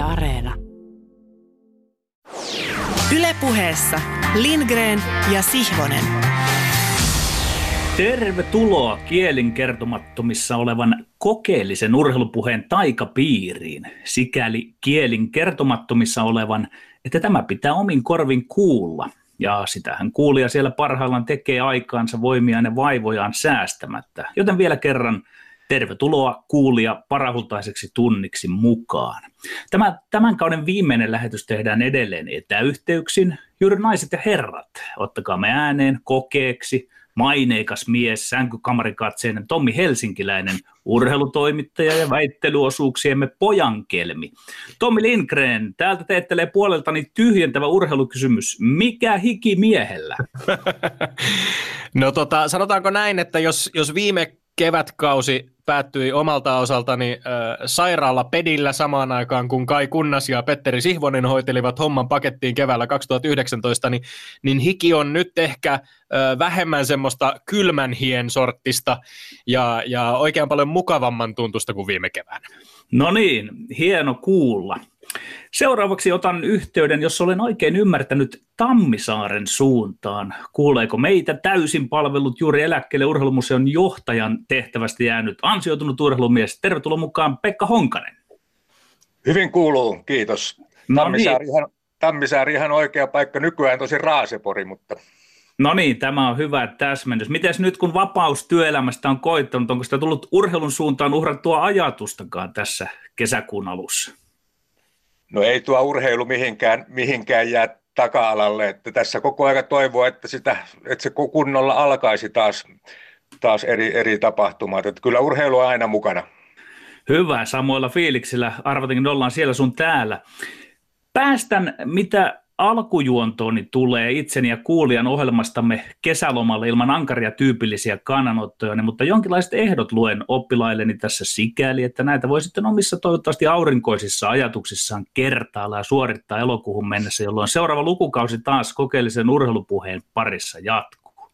Yle. Ylepuheessa Lindgren ja Sihvonen. Tervetuloa kielin kertomattomissa olevan kokeellisen urheilupuheen taikapiiriin, sikäli kielin kertomattomissa olevan, että tämä pitää omin korvin kuulla. Ja sitähän kuulija siellä parhaillaan tekee aikaansa voimiaan ja vaivojaan säästämättä. Joten vielä kerran tervetuloa kuulija parahultaiseksi tunniksi mukaan. Tämä, tämän kauden viimeinen lähetys tehdään edelleen etäyhteyksin. Juuri naiset ja herrat, ottakaa me ääneen kokeeksi – maineikas mies, sänkykamarikatseinen Tommi Helsinkiläinen, urheilutoimittaja ja väittelyosuuksiemme pojankelmi. Tommi Lindgren, täältä teettelee puoleltani tyhjentävä urheilukysymys. Mikä hiki miehellä? no tota, sanotaanko näin, että jos, jos viime kevätkausi päättyi omalta osaltani äh, sairaala pedillä samaan aikaan, kun Kai Kunnas ja Petteri Sihvonen hoitelivat homman pakettiin keväällä 2019, niin, niin hiki on nyt ehkä äh, vähemmän semmoista kylmän hien sorttista ja, ja oikein paljon mukavamman tuntusta kuin viime keväänä. No niin, hieno kuulla. Seuraavaksi otan yhteyden, jos olen oikein ymmärtänyt, Tammisaaren suuntaan. Kuuleeko meitä täysin palvelut juuri eläkkeelle urheilumuseon johtajan tehtävästä jäänyt ansioitunut urheilumies? Tervetuloa mukaan Pekka Honkanen. Hyvin kuuluu, kiitos. No Tammisaari, niin. ihan, Tammisaari ihan oikea paikka, nykyään tosi Raasepori, mutta... No niin, tämä on hyvä täsmennys. Miten nyt kun vapaus työelämästä on koittanut, onko sitä tullut urheilun suuntaan uhrattua ajatustakaan tässä kesäkuun alussa? No ei tuo urheilu mihinkään, mihinkään jää taka-alalle, että tässä koko ajan toivoo, että, sitä, että se kunnolla alkaisi taas, taas eri, eri tapahtumat. Että kyllä urheilu on aina mukana. Hyvä, samoilla fiiliksillä. Arvatinkin ollaan siellä sun täällä. Päästän mitä alkujuontooni tulee itseni ja kuulijan ohjelmastamme kesälomalle ilman ankaria tyypillisiä kannanottoja, mutta jonkinlaiset ehdot luen oppilailleni tässä sikäli, että näitä voi sitten omissa toivottavasti aurinkoisissa ajatuksissaan kertailla ja suorittaa elokuuhun mennessä, jolloin seuraava lukukausi taas kokeellisen urheilupuheen parissa jatkuu.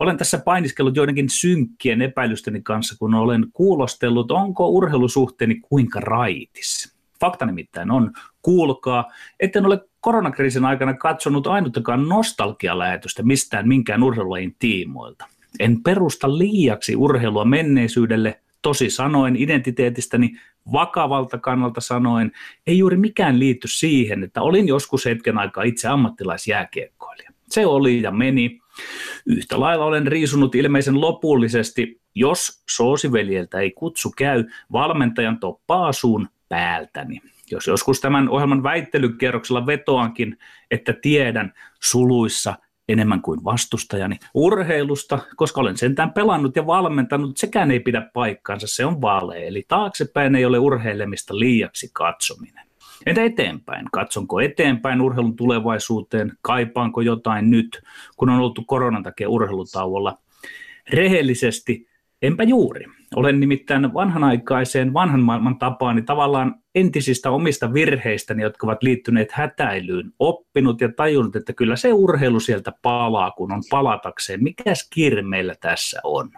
Olen tässä painiskellut joidenkin synkkien epäilysteni kanssa, kun olen kuulostellut, onko urheilusuhteeni kuinka raitis. Fakta nimittäin on, kuulkaa, etten ole koronakriisin aikana katsonut ainuttakaan nostalgialähetystä mistään minkään urheilulajin tiimoilta. En perusta liiaksi urheilua menneisyydelle, tosi sanoen identiteetistäni vakavalta kannalta sanoen, ei juuri mikään liity siihen, että olin joskus hetken aikaa itse ammattilaisjääkiekkoilija. Se oli ja meni. Yhtä lailla olen riisunut ilmeisen lopullisesti, jos soosiveljeltä ei kutsu käy, valmentajan toppaasuun päältäni. Jos joskus tämän ohjelman väittelykierroksella vetoankin, että tiedän suluissa enemmän kuin vastustajani urheilusta, koska olen sentään pelannut ja valmentanut, sekään ei pidä paikkaansa, se on vaale. Eli taaksepäin ei ole urheilemista liiaksi katsominen. Entä eteenpäin? Katsonko eteenpäin urheilun tulevaisuuteen? Kaipaanko jotain nyt, kun on oltu koronan takia urheilutauolla? Rehellisesti, enpä juuri. Olen nimittäin vanhanaikaiseen vanhan maailman tapaani tavallaan entisistä omista virheistäni, jotka ovat liittyneet hätäilyyn, oppinut ja tajunnut, että kyllä se urheilu sieltä palaa, kun on palatakseen. Mikäs kiire meillä tässä on?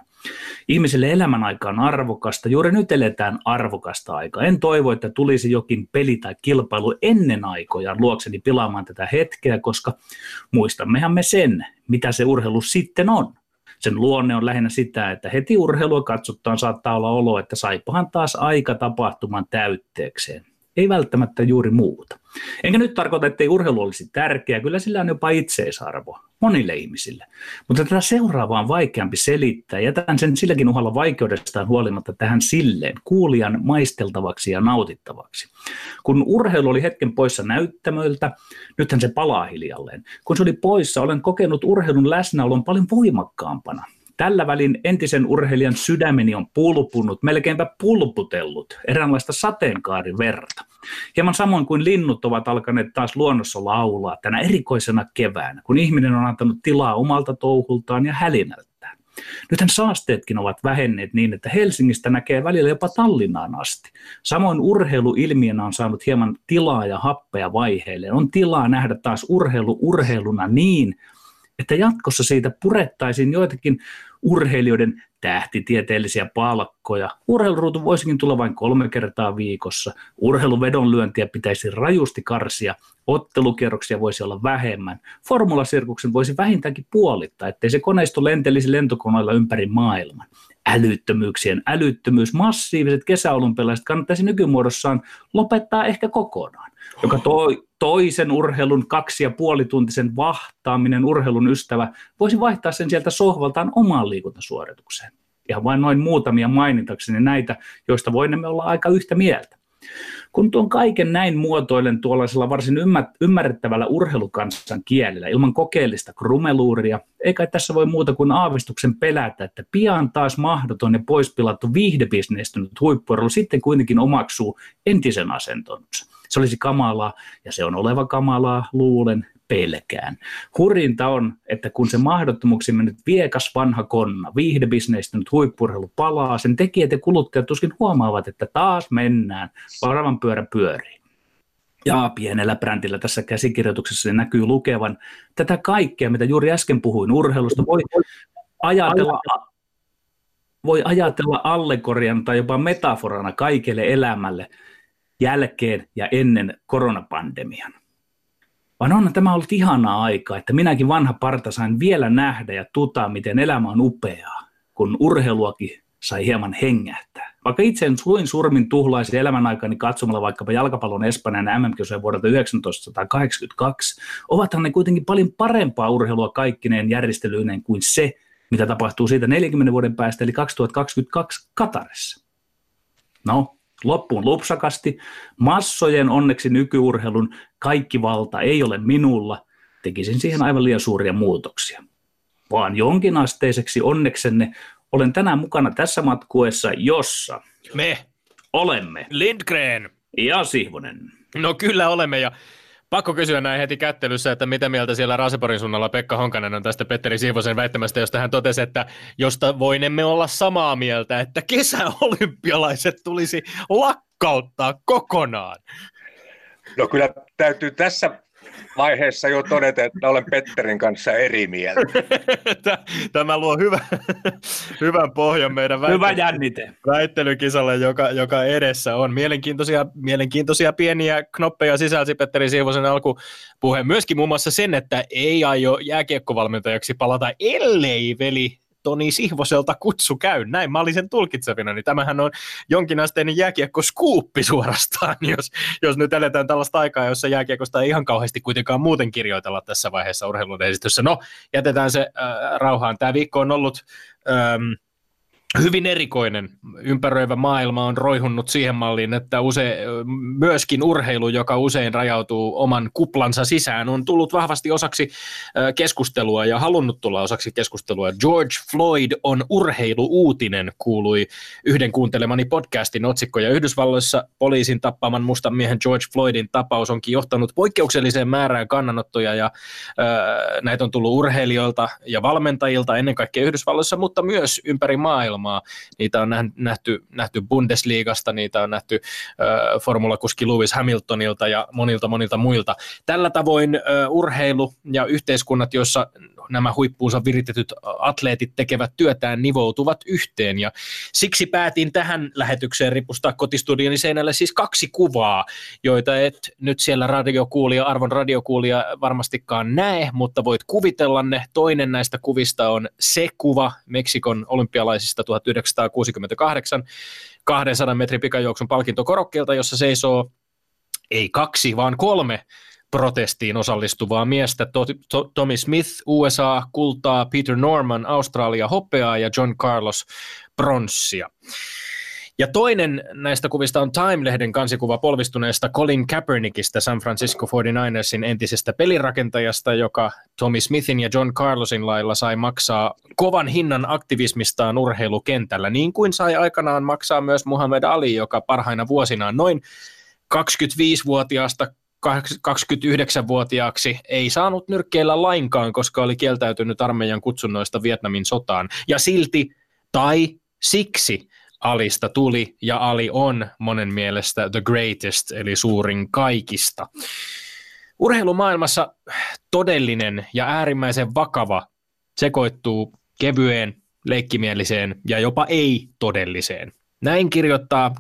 Ihmiselle elämän aika on arvokasta. Juuri nyt eletään arvokasta aikaa. En toivo, että tulisi jokin peli tai kilpailu ennen aikoja luokseni pilaamaan tätä hetkeä, koska muistammehan me sen, mitä se urheilu sitten on sen luonne on lähinnä sitä, että heti urheilua katsottaan saattaa olla olo, että saipahan taas aika tapahtuman täytteekseen. Ei välttämättä juuri muuta. Enkä nyt tarkoita, että ei urheilu olisi tärkeää, kyllä sillä on jopa itseisarvo monille ihmisille. Mutta tätä seuraavaa on vaikeampi selittää. Jätän sen silläkin uhalla vaikeudestaan huolimatta tähän silleen, kuulijan maisteltavaksi ja nautittavaksi. Kun urheilu oli hetken poissa näyttämöiltä, nythän se palaa hiljalleen. Kun se oli poissa, olen kokenut urheilun läsnäolon paljon voimakkaampana. Tällä välin entisen urheilijan sydämeni on pulpunut, melkeinpä pulputellut, eräänlaista sateenkaarin verta. Hieman samoin kuin linnut ovat alkaneet taas luonnossa laulaa tänä erikoisena keväänä, kun ihminen on antanut tilaa omalta touhultaan ja hälinältään. Nythän saasteetkin ovat vähenneet niin, että Helsingistä näkee välillä jopa Tallinnaan asti. Samoin urheilu ilmiönä on saanut hieman tilaa ja happea vaiheille. On tilaa nähdä taas urheilu urheiluna niin, että jatkossa siitä purettaisiin joitakin urheilijoiden tähtitieteellisiä palkkoja. Urheiluruutu voisikin tulla vain kolme kertaa viikossa. Urheiluvedonlyöntiä pitäisi rajusti karsia. Ottelukierroksia voisi olla vähemmän. Formulasirkuksen voisi vähintäänkin puolittaa, ettei se koneisto lentelisi lentokoneilla ympäri maailman. Älyttömyyksien älyttömyys, massiiviset kesäolympialaiset kannattaisi nykymuodossaan lopettaa ehkä kokonaan, joka toi, toisen urheilun kaksi ja puoli tuntisen vahtaaminen urheilun ystävä voisi vaihtaa sen sieltä sohvaltaan omaan liikuntasuoritukseen. Ihan vain noin muutamia mainitakseni näitä, joista voimme olla aika yhtä mieltä. Kun tuon kaiken näin muotoilen tuollaisella varsin ymmärrettävällä urheilukansan kielellä, ilman kokeellista krumeluuria, eikä tässä voi muuta kuin aavistuksen pelätä, että pian taas mahdoton ja poispilattu viihdebisnestynyt huippuurheilu sitten kuitenkin omaksuu entisen asentonsa. Se olisi kamalaa, ja se on oleva kamalaa, luulen, pelkään. Hurinta on, että kun se mahdottomuksi mennyt viekas vanha konna, viihdebisneistynyt huippurheilu palaa, sen tekijät ja kuluttajat tuskin huomaavat, että taas mennään, varavan pyörä pyörii. Ja pienellä brändillä tässä käsikirjoituksessa se näkyy lukevan tätä kaikkea, mitä juuri äsken puhuin urheilusta. Voi ajatella, voi ajatella allegorian tai jopa metaforana kaikelle elämälle jälkeen ja ennen koronapandemian. Vaan on tämä ollut ihanaa aikaa, että minäkin vanha parta sain vielä nähdä ja tuta, miten elämä on upeaa, kun urheiluakin sai hieman hengähtää. Vaikka itse en suin surmin tuhlaisi elämän aikani katsomalla vaikkapa jalkapallon Espanjan MM-kisoja vuodelta 1982, ovathan ne kuitenkin paljon parempaa urheilua kaikkineen järjestelyinen kuin se, mitä tapahtuu siitä 40 vuoden päästä, eli 2022 Katarissa. No, loppuun lupsakasti. Massojen onneksi nykyurheilun kaikki valta ei ole minulla. Tekisin siihen aivan liian suuria muutoksia. Vaan jonkinasteiseksi onneksenne olen tänään mukana tässä matkuessa, jossa me olemme Lindgren ja Sihvonen. No kyllä olemme ja Pakko kysyä näin heti kättelyssä, että mitä mieltä siellä Raaseporin suunnalla Pekka Honkanen on tästä Petteri Siivosen väittämästä, josta hän totesi, että josta voinemme olla samaa mieltä, että kesäolympialaiset tulisi lakkauttaa kokonaan. No kyllä täytyy tässä vaiheessa jo todeta, että olen Petterin kanssa eri mieltä. Tämä luo hyvä, hyvän pohjan meidän väittely, hyvä jännite. väittelykisalle, joka, joka edessä on. Mielenkiintoisia, mielenkiintoisia pieniä knoppeja sisälsi Petteri Siivosen alkupuhe. Myöskin muun muassa sen, että ei aio jääkiekkovalmentajaksi palata, ellei veli Toni Sihvoselta kutsu käy. Näin mä olin sen tulkitsevina, niin tämähän on jonkinasteinen jääkiekko-skuuppi suorastaan, jos, jos nyt eletään tällaista aikaa, jossa jääkiekosta ei ihan kauheasti kuitenkaan muuten kirjoitella tässä vaiheessa urheilun No, jätetään se äh, rauhaan. Tämä viikko on ollut... Ähm, hyvin erikoinen. Ympäröivä maailma on roihunnut siihen malliin, että use, myöskin urheilu, joka usein rajautuu oman kuplansa sisään, on tullut vahvasti osaksi keskustelua ja halunnut tulla osaksi keskustelua. George Floyd on urheiluuutinen, kuului yhden kuuntelemani podcastin otsikko. Ja Yhdysvalloissa poliisin tappaman mustan miehen George Floydin tapaus onkin johtanut poikkeukselliseen määrään kannanottoja ja näitä on tullut urheilijoilta ja valmentajilta ennen kaikkea Yhdysvalloissa, mutta myös ympäri maailmaa maailmaa. Niitä on nähty, nähty Bundesliigasta, niitä on nähty äh, formulakuski Lewis Hamiltonilta ja monilta monilta muilta. Tällä tavoin äh, urheilu ja yhteiskunnat, joissa nämä huippuunsa viritetyt atleetit tekevät työtään, nivoutuvat yhteen. Ja siksi päätin tähän lähetykseen ripustaa kotistudioni seinälle siis kaksi kuvaa, joita et nyt siellä radiokuulija, arvon radiokuulija varmastikaan näe, mutta voit kuvitella ne. Toinen näistä kuvista on se kuva Meksikon olympialaisista 1968 200 metrin pikajuoksun palkintokorokkeelta, jossa seisoo ei kaksi, vaan kolme protestiin osallistuvaa miestä. Tommy Smith, USA, kultaa, Peter Norman, Australia, hopeaa ja John Carlos, pronssia. Ja toinen näistä kuvista on Time-lehden kansikuva polvistuneesta Colin Kaepernickista, San Francisco 49ersin entisestä pelirakentajasta, joka Tommy Smithin ja John Carlosin lailla sai maksaa kovan hinnan aktivismistaan urheilukentällä, niin kuin sai aikanaan maksaa myös Muhammad Ali, joka parhaina vuosinaan noin 25-vuotiaasta 29-vuotiaaksi ei saanut nyrkkeillä lainkaan, koska oli kieltäytynyt armeijan kutsunnoista Vietnamin sotaan. Ja silti, tai siksi, Alista tuli, ja Ali on monen mielestä the greatest, eli suurin kaikista. Urheilumaailmassa todellinen ja äärimmäisen vakava sekoittuu kevyeen, leikkimieliseen ja jopa ei-todelliseen. Näin kirjoittaa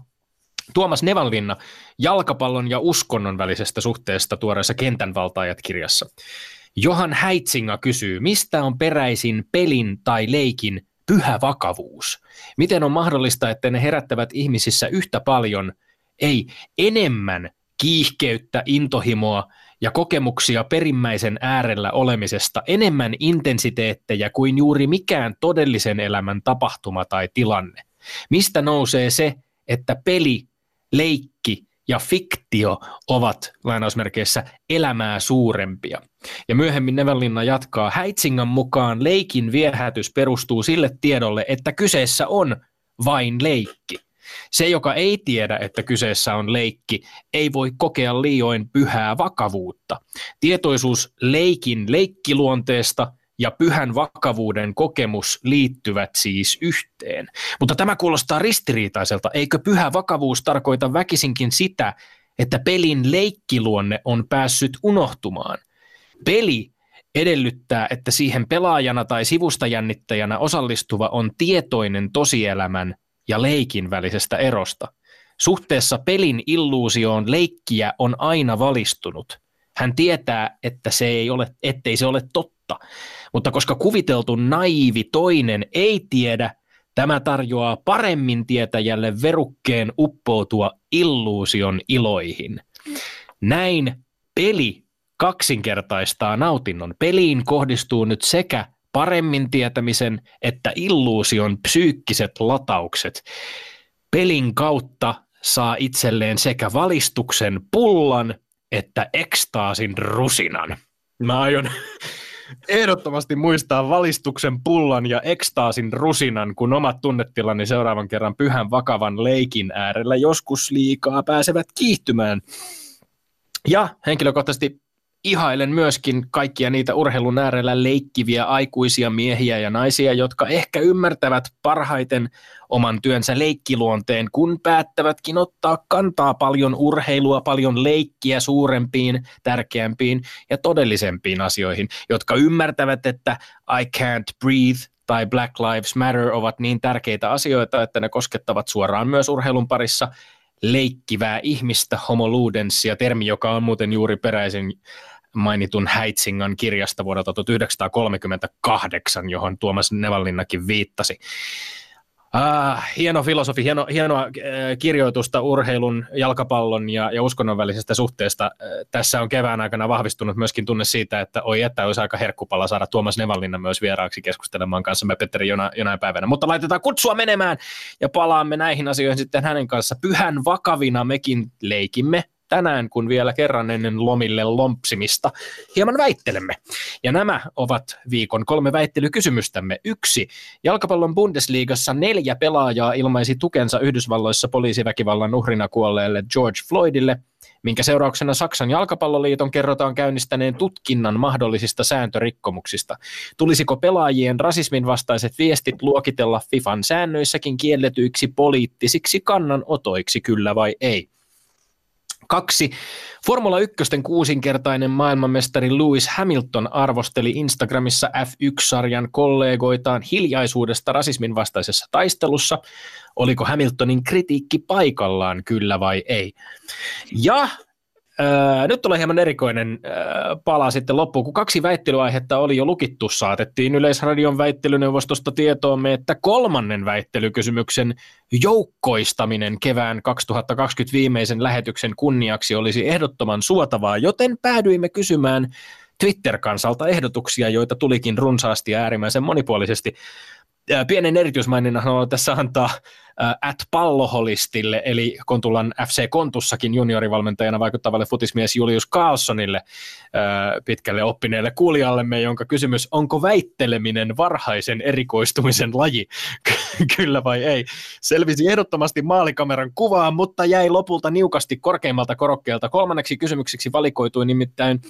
Tuomas Nevanlinna jalkapallon ja uskonnon välisestä suhteesta tuoreessa Kentän valtaajat-kirjassa. Johan Häitsinga kysyy, mistä on peräisin pelin tai leikin pyhä vakavuus? Miten on mahdollista, että ne herättävät ihmisissä yhtä paljon, ei enemmän kiihkeyttä, intohimoa ja kokemuksia perimmäisen äärellä olemisesta, enemmän intensiteettejä kuin juuri mikään todellisen elämän tapahtuma tai tilanne? Mistä nousee se, että peli, leikki ja fiktio ovat lainausmerkeissä elämää suurempia. Ja myöhemmin Nevellinna jatkaa, Häitsingan mukaan leikin viehätys perustuu sille tiedolle, että kyseessä on vain leikki. Se, joka ei tiedä, että kyseessä on leikki, ei voi kokea liioin pyhää vakavuutta. Tietoisuus leikin leikkiluonteesta ja pyhän vakavuuden kokemus liittyvät siis yhteen. Mutta tämä kuulostaa ristiriitaiselta. Eikö pyhä vakavuus tarkoita väkisinkin sitä, että pelin leikkiluonne on päässyt unohtumaan? Peli edellyttää, että siihen pelaajana tai sivustajännittäjänä osallistuva on tietoinen tosielämän ja leikin välisestä erosta. Suhteessa pelin illuusioon leikkiä on aina valistunut. Hän tietää, että se ei ole, ettei se ole totta. Mutta koska kuviteltu naivi toinen ei tiedä, tämä tarjoaa paremmin tietäjälle verukkeen uppoutua illuusion iloihin. Näin peli kaksinkertaistaa nautinnon. Peliin kohdistuu nyt sekä paremmin tietämisen että illuusion psyykkiset lataukset. Pelin kautta saa itselleen sekä valistuksen pullan että ekstaasin rusinan. Mä aion ehdottomasti muistaa valistuksen pullan ja ekstaasin rusinan, kun omat tunnetilani seuraavan kerran pyhän vakavan leikin äärellä joskus liikaa pääsevät kiihtymään. Ja henkilökohtaisesti ihailen myöskin kaikkia niitä urheilun äärellä leikkiviä aikuisia miehiä ja naisia, jotka ehkä ymmärtävät parhaiten oman työnsä leikkiluonteen, kun päättävätkin ottaa kantaa paljon urheilua, paljon leikkiä suurempiin, tärkeämpiin ja todellisempiin asioihin, jotka ymmärtävät, että I can't breathe tai Black Lives Matter ovat niin tärkeitä asioita, että ne koskettavat suoraan myös urheilun parissa leikkivää ihmistä, homoludenssia, termi, joka on muuten juuri peräisin mainitun Häitsingan kirjasta vuodelta 1938, johon Tuomas Nevallinnakin viittasi. Ah, hieno filosofi, hieno, hienoa äh, kirjoitusta urheilun, jalkapallon ja, ja uskonnon välisestä suhteesta. Äh, tässä on kevään aikana vahvistunut myöskin tunne siitä, että oi että olisi aika herkkupalla saada Tuomas Nevallinna myös vieraaksi keskustelemaan kanssamme Petteri jona, jonain päivänä. Mutta laitetaan kutsua menemään ja palaamme näihin asioihin sitten hänen kanssa. Pyhän vakavina mekin leikimme tänään, kun vielä kerran ennen lomille lompsimista hieman väittelemme. Ja nämä ovat viikon kolme väittelykysymystämme. Yksi. Jalkapallon Bundesliigassa neljä pelaajaa ilmaisi tukensa Yhdysvalloissa poliisiväkivallan uhrina kuolleelle George Floydille, minkä seurauksena Saksan jalkapalloliiton kerrotaan käynnistäneen tutkinnan mahdollisista sääntörikkomuksista. Tulisiko pelaajien rasismin vastaiset viestit luokitella FIFAn säännöissäkin kielletyiksi poliittisiksi kannanotoiksi, kyllä vai ei? Kaksi. Formula 1 kuusinkertainen maailmanmestari Lewis Hamilton arvosteli Instagramissa F1-sarjan kollegoitaan hiljaisuudesta rasismin vastaisessa taistelussa. Oliko Hamiltonin kritiikki paikallaan, kyllä vai ei? Ja Öö, nyt tulee hieman erikoinen öö, pala sitten loppuun, kun kaksi väittelyaihetta oli jo lukittu. Saatettiin Yleisradion väittelyneuvostosta tietoomme, että kolmannen väittelykysymyksen joukkoistaminen kevään 2020 viimeisen lähetyksen kunniaksi olisi ehdottoman suotavaa, joten päädyimme kysymään Twitter-kansalta ehdotuksia, joita tulikin runsaasti ja äärimmäisen monipuolisesti. Pienen erityismaininnan haluan tässä antaa at palloholistille, eli Kontulan FC Kontussakin juniorivalmentajana vaikuttavalle futismies Julius Carlsonille, pitkälle oppineelle kuulijallemme, jonka kysymys, onko väitteleminen varhaisen erikoistumisen laji? Kyllä vai ei? Selvisi ehdottomasti maalikameran kuvaan, mutta jäi lopulta niukasti korkeimmalta korokkeelta. Kolmanneksi kysymykseksi valikoitui nimittäin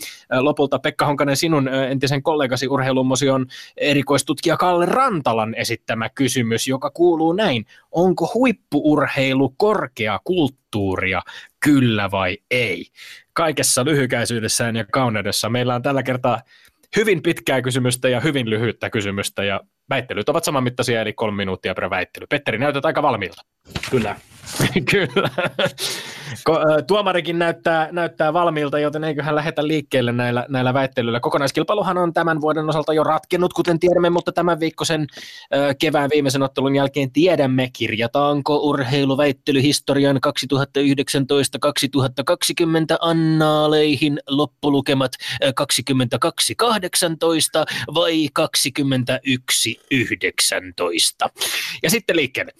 lopulta Pekka Honkanen sinun entisen kollegasi urheilumuseon erikoistutkija Kalle Rantalan esittämä kysymys, joka kuuluu näin. Onko huippuurheilu korkea kulttuuria, kyllä vai ei? Kaikessa lyhykäisyydessään ja kauneudessa meillä on tällä kertaa hyvin pitkää kysymystä ja hyvin lyhyttä kysymystä ja väittelyt ovat samanmittaisia eli kolme minuuttia per väittely. Petteri, näytät aika valmiilta. Kyllä. Kyllä. Tuomarikin näyttää, näyttää valmiilta, joten eiköhän lähetä liikkeelle näillä, näillä väittelyillä. Kokonaiskilpailuhan on tämän vuoden osalta jo ratkennut, kuten tiedämme, mutta tämän viikkoisen kevään viimeisen ottelun jälkeen tiedämme, kirjataanko urheiluväittelyhistorian 2019-2020 annaaleihin loppulukemat 2218 vai 2119. Ja sitten liikkeelle.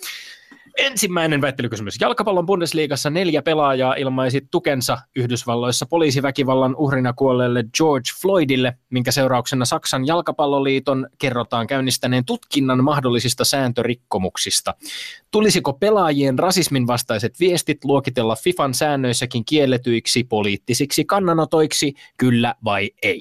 Ensimmäinen väittelykysymys. Jalkapallon Bundesliigassa neljä pelaajaa ilmaisi tukensa Yhdysvalloissa poliisiväkivallan uhrina kuolleelle George Floydille, minkä seurauksena Saksan jalkapalloliiton kerrotaan käynnistäneen tutkinnan mahdollisista sääntörikkomuksista. Tulisiko pelaajien rasismin vastaiset viestit luokitella FIFAn säännöissäkin kielletyiksi poliittisiksi kannanotoiksi, kyllä vai ei?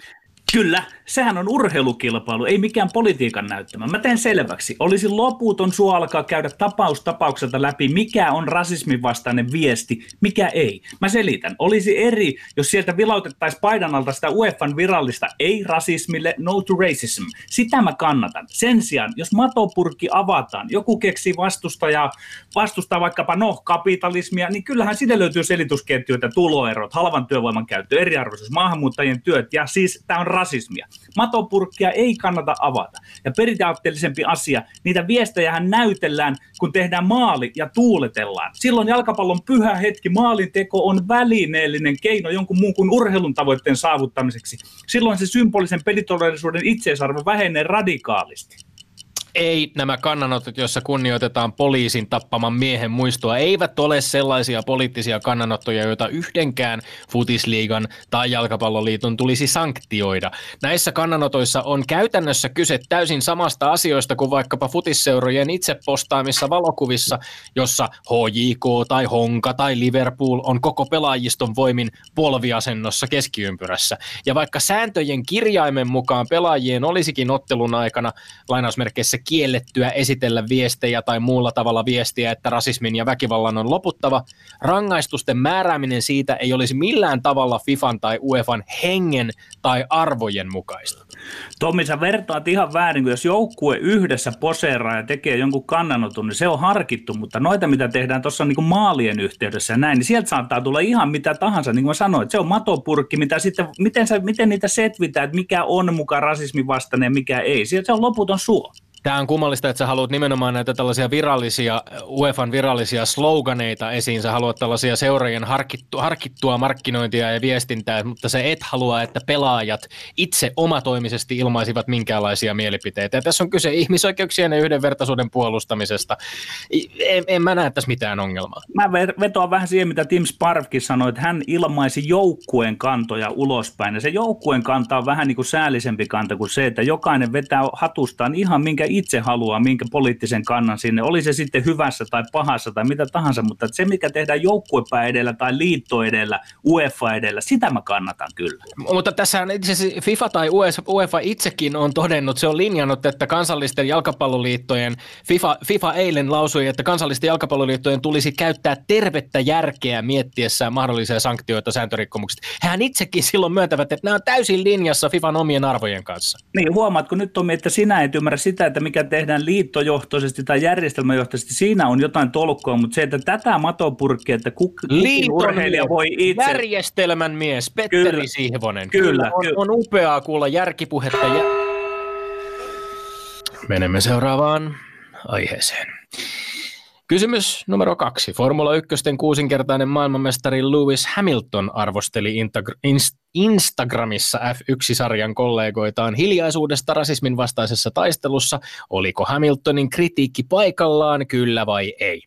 Kyllä, sehän on urheilukilpailu, ei mikään politiikan näyttämä. Mä teen selväksi. Olisi loputon sua alkaa käydä tapaus tapaukselta läpi, mikä on rasismin vastainen viesti, mikä ei. Mä selitän. Olisi eri, jos sieltä vilautettaisiin paidan alta sitä UEFan virallista ei rasismille, no to racism. Sitä mä kannatan. Sen sijaan, jos matopurkki avataan, joku keksii vastustajaa, vastustaa vaikkapa no kapitalismia, niin kyllähän sinne löytyy selitysketjuita, tuloerot, halvan työvoiman käyttö, eriarvoisuus, maahanmuuttajien työt ja siis tämä on rasismia. Matopurkkia ei kannata avata. Ja periaatteellisempi asia, niitä viestejähän näytellään, kun tehdään maali ja tuuletellaan. Silloin jalkapallon pyhä hetki, maalinteko on välineellinen keino jonkun muun kuin urheilun tavoitteen saavuttamiseksi. Silloin se symbolisen pelitodellisuuden itseisarvo vähenee radikaalisti ei nämä kannanotot, joissa kunnioitetaan poliisin tappaman miehen muistoa, eivät ole sellaisia poliittisia kannanottoja, joita yhdenkään futisliigan tai jalkapalloliiton tulisi sanktioida. Näissä kannanotoissa on käytännössä kyse täysin samasta asioista kuin vaikkapa futisseurojen itse postaamissa valokuvissa, jossa HJK tai Honka tai Liverpool on koko pelaajiston voimin polviasennossa keskiympyrässä. Ja vaikka sääntöjen kirjaimen mukaan pelaajien olisikin ottelun aikana lainausmerkeissä kiellettyä esitellä viestejä tai muulla tavalla viestiä, että rasismin ja väkivallan on loputtava. Rangaistusten määrääminen siitä ei olisi millään tavalla FIFAn tai UEFan hengen tai arvojen mukaista. Tommi, sä vertaat ihan väärin, kun jos joukkue yhdessä poseeraa ja tekee jonkun kannanoton, niin se on harkittu, mutta noita, mitä tehdään tuossa niin maalien yhteydessä ja näin, niin sieltä saattaa tulla ihan mitä tahansa, niin kuin mä sanoin, se on matopurkki, mitä sitten, miten, sä, miten niitä setvitään, että mikä on mukaan rasismin vastainen ja mikä ei. Sieltä se on loputon suo. Tämä on kummallista, että sä haluat nimenomaan näitä tällaisia virallisia, UEFan virallisia sloganeita esiin. Sä haluat tällaisia seuraajien harkittu, harkittua markkinointia ja viestintää, mutta se et halua, että pelaajat itse omatoimisesti ilmaisivat minkäänlaisia mielipiteitä. Ja tässä on kyse ihmisoikeuksien ja yhdenvertaisuuden puolustamisesta. En, en mä näe tässä mitään ongelmaa. Mä vetoan vähän siihen, mitä Tim Sparvkin sanoi, että hän ilmaisi joukkueen kantoja ulospäin. Ja se joukkueen kanta on vähän niin kuin säällisempi kanta kuin se, että jokainen vetää hatustaan ihan minkä itse haluaa, minkä poliittisen kannan sinne, oli se sitten hyvässä tai pahassa tai mitä tahansa, mutta se mikä tehdään joukkuepää edellä tai liitto edellä, UEFA edellä, sitä mä kannatan kyllä. Mutta tässä itse asiassa FIFA tai UEFA itsekin on todennut, se on linjannut, että kansallisten jalkapalloliittojen, FIFA, FIFA eilen lausui, että kansallisten jalkapalloliittojen tulisi käyttää tervettä järkeä miettiessään mahdollisia sanktioita sääntörikkomuksista. Hän itsekin silloin myöntävät, että nämä on täysin linjassa FIFAn omien arvojen kanssa. Niin, huomaatko nyt Tomi, että sinä et ymmärrä sitä, että mikä tehdään liittojohtoisesti tai järjestelmäjohtoisesti, siinä on jotain tolkkoa, mutta se, että tätä matopurkkia, että kukin urheilija voi itse... Järjestelmän mies, Petteri kyllä, Sihvonen. Kyllä, kyllä, on, kyllä. on upeaa kuulla järkipuhetta. Ja... Menemme seuraavaan aiheeseen. Kysymys numero kaksi. Formula 1 kuusinkertainen maailmanmestari Lewis Hamilton arvosteli Instagramissa F1-sarjan kollegoitaan hiljaisuudesta rasismin vastaisessa taistelussa. Oliko Hamiltonin kritiikki paikallaan, kyllä vai ei?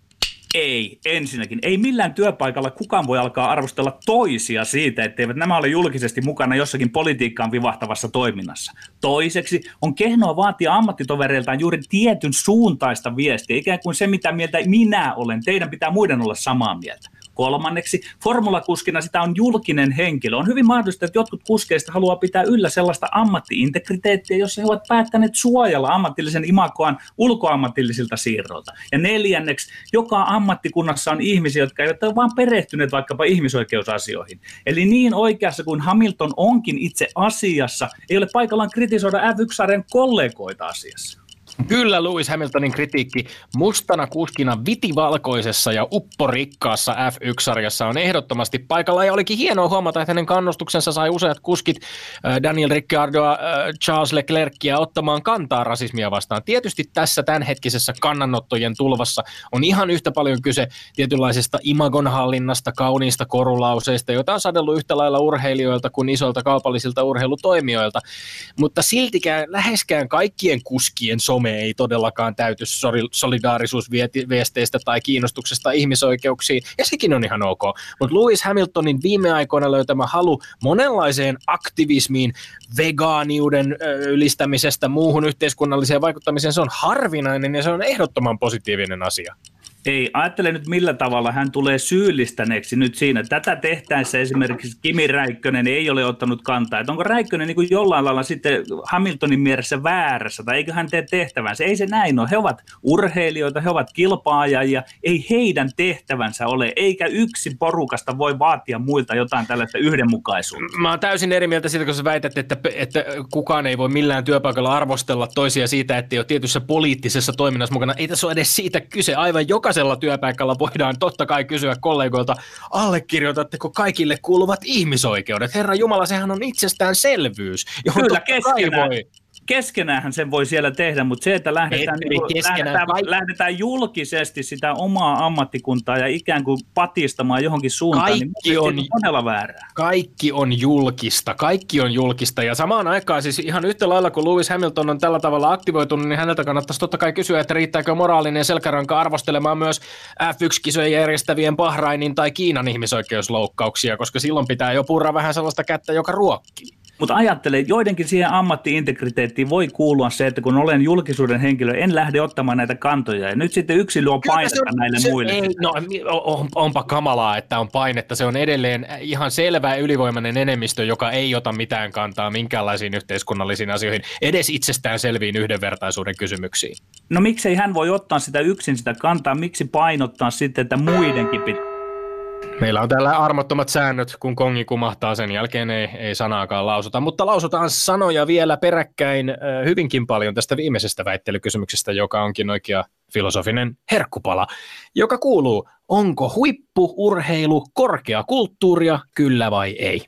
Ei, ensinnäkin. Ei millään työpaikalla kukaan voi alkaa arvostella toisia siitä, etteivät nämä ole julkisesti mukana jossakin politiikkaan vivahtavassa toiminnassa. Toiseksi on kehnoa vaatia ammattitovereiltaan juuri tietyn suuntaista viestiä, ikään kuin se, mitä mieltä minä olen. Teidän pitää muiden olla samaa mieltä. Kolmanneksi, formulakuskina sitä on julkinen henkilö. On hyvin mahdollista, että jotkut kuskeista haluaa pitää yllä sellaista ammattiintegriteettiä, jossa he ovat päättäneet suojella ammatillisen imakoan ulkoammatillisilta siirroilta. Ja neljänneksi, joka ammattikunnassa on ihmisiä, jotka eivät ole vain perehtyneet vaikkapa ihmisoikeusasioihin. Eli niin oikeassa kuin Hamilton onkin itse asiassa, ei ole paikallaan kritisoida F1-sarjan kollegoita asiassa. Kyllä Lewis Hamiltonin kritiikki mustana kuskina vitivalkoisessa ja upporikkaassa F1-sarjassa on ehdottomasti paikalla ja olikin hienoa huomata, että hänen kannustuksensa sai useat kuskit äh, Daniel Ricciardoa, äh, Charles Leclercia ottamaan kantaa rasismia vastaan. Tietysti tässä tämänhetkisessä kannanottojen tulvassa on ihan yhtä paljon kyse tietynlaisesta imagonhallinnasta, kauniista korulauseista, joita on sadellut yhtä lailla urheilijoilta kuin isolta kaupallisilta urheilutoimijoilta, mutta siltikään läheskään kaikkien kuskien some some ei todellakaan täyty solidaarisuusviesteistä tai kiinnostuksesta ihmisoikeuksiin, ja sekin on ihan ok. Mutta Lewis Hamiltonin viime aikoina löytämä halu monenlaiseen aktivismiin, vegaaniuden ylistämisestä, muuhun yhteiskunnalliseen vaikuttamiseen, se on harvinainen ja se on ehdottoman positiivinen asia. Ei, ajattele nyt millä tavalla hän tulee syyllistäneeksi nyt siinä. Tätä tehtäessä esimerkiksi Kimi Räikkönen ei ole ottanut kantaa. Että onko Räikkönen niin kuin jollain lailla sitten Hamiltonin mielessä väärässä tai eikö hän tee tehtävänsä? Ei se näin ole. He ovat urheilijoita, he ovat kilpaajia. Ei heidän tehtävänsä ole, eikä yksi porukasta voi vaatia muilta jotain tällaista yhdenmukaisuutta. Mä oon täysin eri mieltä siitä, kun sä väität, että, että kukaan ei voi millään työpaikalla arvostella toisia siitä, että ei ole tietyssä poliittisessa toiminnassa mukana. Ei tässä ole edes siitä kyse. Aivan joka jokaisella työpaikalla voidaan totta kai kysyä kollegoilta, allekirjoitatteko kaikille kuuluvat ihmisoikeudet? Herra Jumala, sehän on itsestäänselvyys, johon Kyllä, keskenään. voi keskenään sen voi siellä tehdä, mutta se, että lähdetään, niin kuin, lähdetään, kaikki... lähdetään julkisesti sitä omaa ammattikuntaa ja ikään kuin patistamaan johonkin suuntaan, niin kaikki niin on todella väärää. Kaikki on julkista, kaikki on julkista ja samaan aikaan siis ihan yhtä lailla kuin Lewis Hamilton on tällä tavalla aktivoitunut, niin häneltä kannattaisi totta kai kysyä, että riittääkö moraalinen selkäranka arvostelemaan myös F1-kisoja järjestävien Bahrainin tai Kiinan ihmisoikeusloukkauksia, koska silloin pitää jo purra vähän sellaista kättä, joka ruokkii. Mutta ajattelen, että joidenkin siihen ammattiintegriteettiin voi kuulua se, että kun olen julkisuuden henkilö, en lähde ottamaan näitä kantoja. Ja nyt sitten yksilö on painetta on, näille se, muille. Ei, no on, onpa kamalaa, että on painetta. Se on edelleen ihan selvä ylivoimainen enemmistö, joka ei ota mitään kantaa minkäänlaisiin yhteiskunnallisiin asioihin, edes itsestään selviin yhdenvertaisuuden kysymyksiin. No miksei hän voi ottaa sitä yksin sitä kantaa, miksi painottaa sitten, että muidenkin pitää Meillä on täällä armottomat säännöt, kun kongi kumahtaa, sen jälkeen ei, ei sanaakaan lausuta, mutta lausutaan sanoja vielä peräkkäin hyvinkin paljon tästä viimeisestä väittelykysymyksestä, joka onkin oikea filosofinen herkkupala, joka kuuluu, onko huippuurheilu korkea kulttuuria, kyllä vai ei?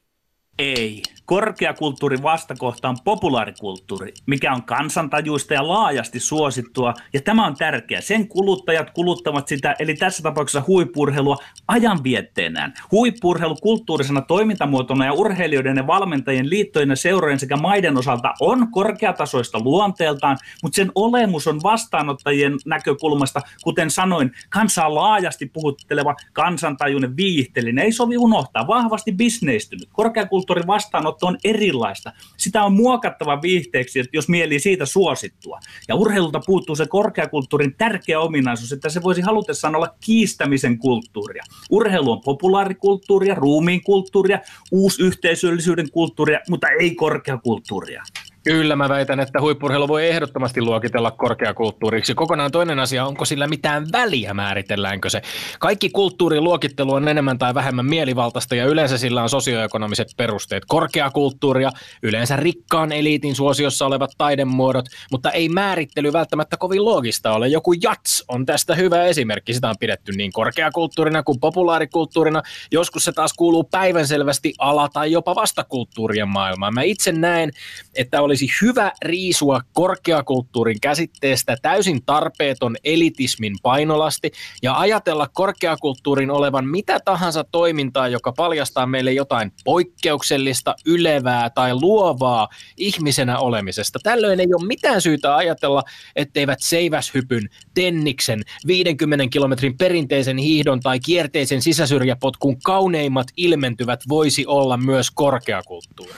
Ei korkeakulttuurin vastakohta on populaarikulttuuri, mikä on kansantajuista ja laajasti suosittua, ja tämä on tärkeää. Sen kuluttajat kuluttavat sitä, eli tässä tapauksessa huippurheilua ajanvietteenään. Huippurheilu kulttuurisena toimintamuotona ja urheilijoiden ja valmentajien liittojen ja seurojen sekä maiden osalta on korkeatasoista luonteeltaan, mutta sen olemus on vastaanottajien näkökulmasta, kuten sanoin, kansaa laajasti puhutteleva kansantajuinen viihteellinen. Ei sovi unohtaa, vahvasti bisneistynyt. Korkeakulttuurin vastaanotto on erilaista. Sitä on muokattava viihteeksi, jos mieli siitä suosittua. Ja urheilulta puuttuu se korkeakulttuurin tärkeä ominaisuus, että se voisi halutessaan olla kiistämisen kulttuuria. Urheilu on populaarikulttuuria, ruumiin kulttuuria, uusyhteisöllisyyden kulttuuria, mutta ei korkeakulttuuria. Kyllä mä väitän, että huippurheilu voi ehdottomasti luokitella korkeakulttuuriksi. Kokonaan toinen asia, onko sillä mitään väliä määritelläänkö se. Kaikki kulttuurin luokittelu on enemmän tai vähemmän mielivaltaista ja yleensä sillä on sosioekonomiset perusteet. Korkeakulttuuria, yleensä rikkaan eliitin suosiossa olevat taidemuodot, mutta ei määrittely välttämättä kovin loogista ole. Joku jats on tästä hyvä esimerkki. Sitä on pidetty niin korkeakulttuurina kuin populaarikulttuurina. Joskus se taas kuuluu päivänselvästi ala- tai jopa vastakulttuurien maailmaan. Mä itse näen, että oli olisi hyvä riisua korkeakulttuurin käsitteestä täysin tarpeeton elitismin painolasti ja ajatella korkeakulttuurin olevan mitä tahansa toimintaa, joka paljastaa meille jotain poikkeuksellista, ylevää tai luovaa ihmisenä olemisesta. Tällöin ei ole mitään syytä ajatella, etteivät seiväshypyn, tenniksen, 50 kilometrin perinteisen hiihdon tai kierteisen sisäsyrjäpotkun kauneimmat ilmentyvät voisi olla myös korkeakulttuuri.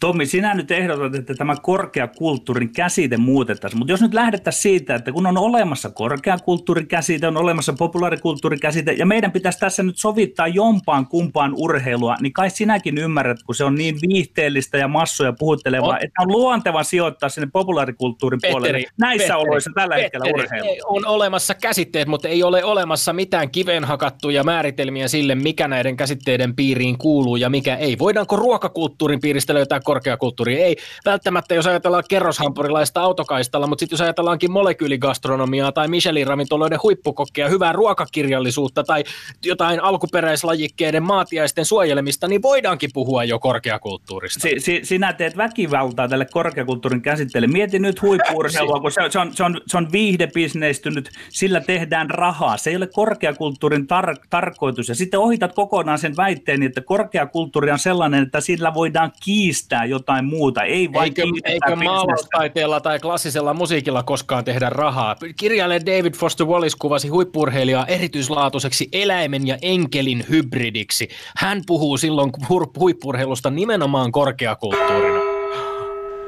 Tommi, sinä nyt ehdotat, että tämä korkeakulttuurin käsite muutettaisiin, mutta jos nyt lähdettäisiin siitä, että kun on olemassa korkeakulttuurin käsite, on olemassa populaarikulttuurin käsite, ja meidän pitäisi tässä nyt sovittaa jompaan kumpaan urheilua, niin kai sinäkin ymmärrät, kun se on niin viihteellistä ja massoja puhuttelevaa, on. että on luonteva sijoittaa sinne populaarikulttuurin Petteri, puolelle näissä Petteri, oloissa tällä Petteri, hetkellä urheilu. On olemassa käsitteet, mutta ei ole olemassa mitään kivenhakattuja määritelmiä sille, mikä näiden käsitteiden piiriin kuuluu ja mikä ei. Voidaanko ruokakulttuurin piiristä löytää korkeakulttuuria. Ei välttämättä, jos ajatellaan kerroshampurilaista autokaistalla, mutta sitten jos ajatellaankin molekyyligastronomiaa tai Michelin-ravintoloiden huippukokkia, hyvää ruokakirjallisuutta tai jotain alkuperäislajikkeiden maatiaisten suojelemista, niin voidaankin puhua jo korkeakulttuurista. Si- si- sinä teet väkivaltaa tälle korkeakulttuurin käsitteelle. Mieti nyt huippuurheilua, kun se, se, on, se, on, se on viihdebisneistynyt, sillä tehdään rahaa. Se ei ole korkeakulttuurin tar- tarkoitus. Ja sitten ohitat kokonaan sen väitteen, että korkeakulttuuri on sellainen, että sillä voidaan kiistää yhtään jotain muuta. Ei vain eikö, eikö maalaustaiteella tai klassisella musiikilla koskaan tehdä rahaa? Kirjailija David Foster Wallace kuvasi huippurheilijaa erityislaatuiseksi eläimen ja enkelin hybridiksi. Hän puhuu silloin huippurheilusta nimenomaan korkeakulttuurina.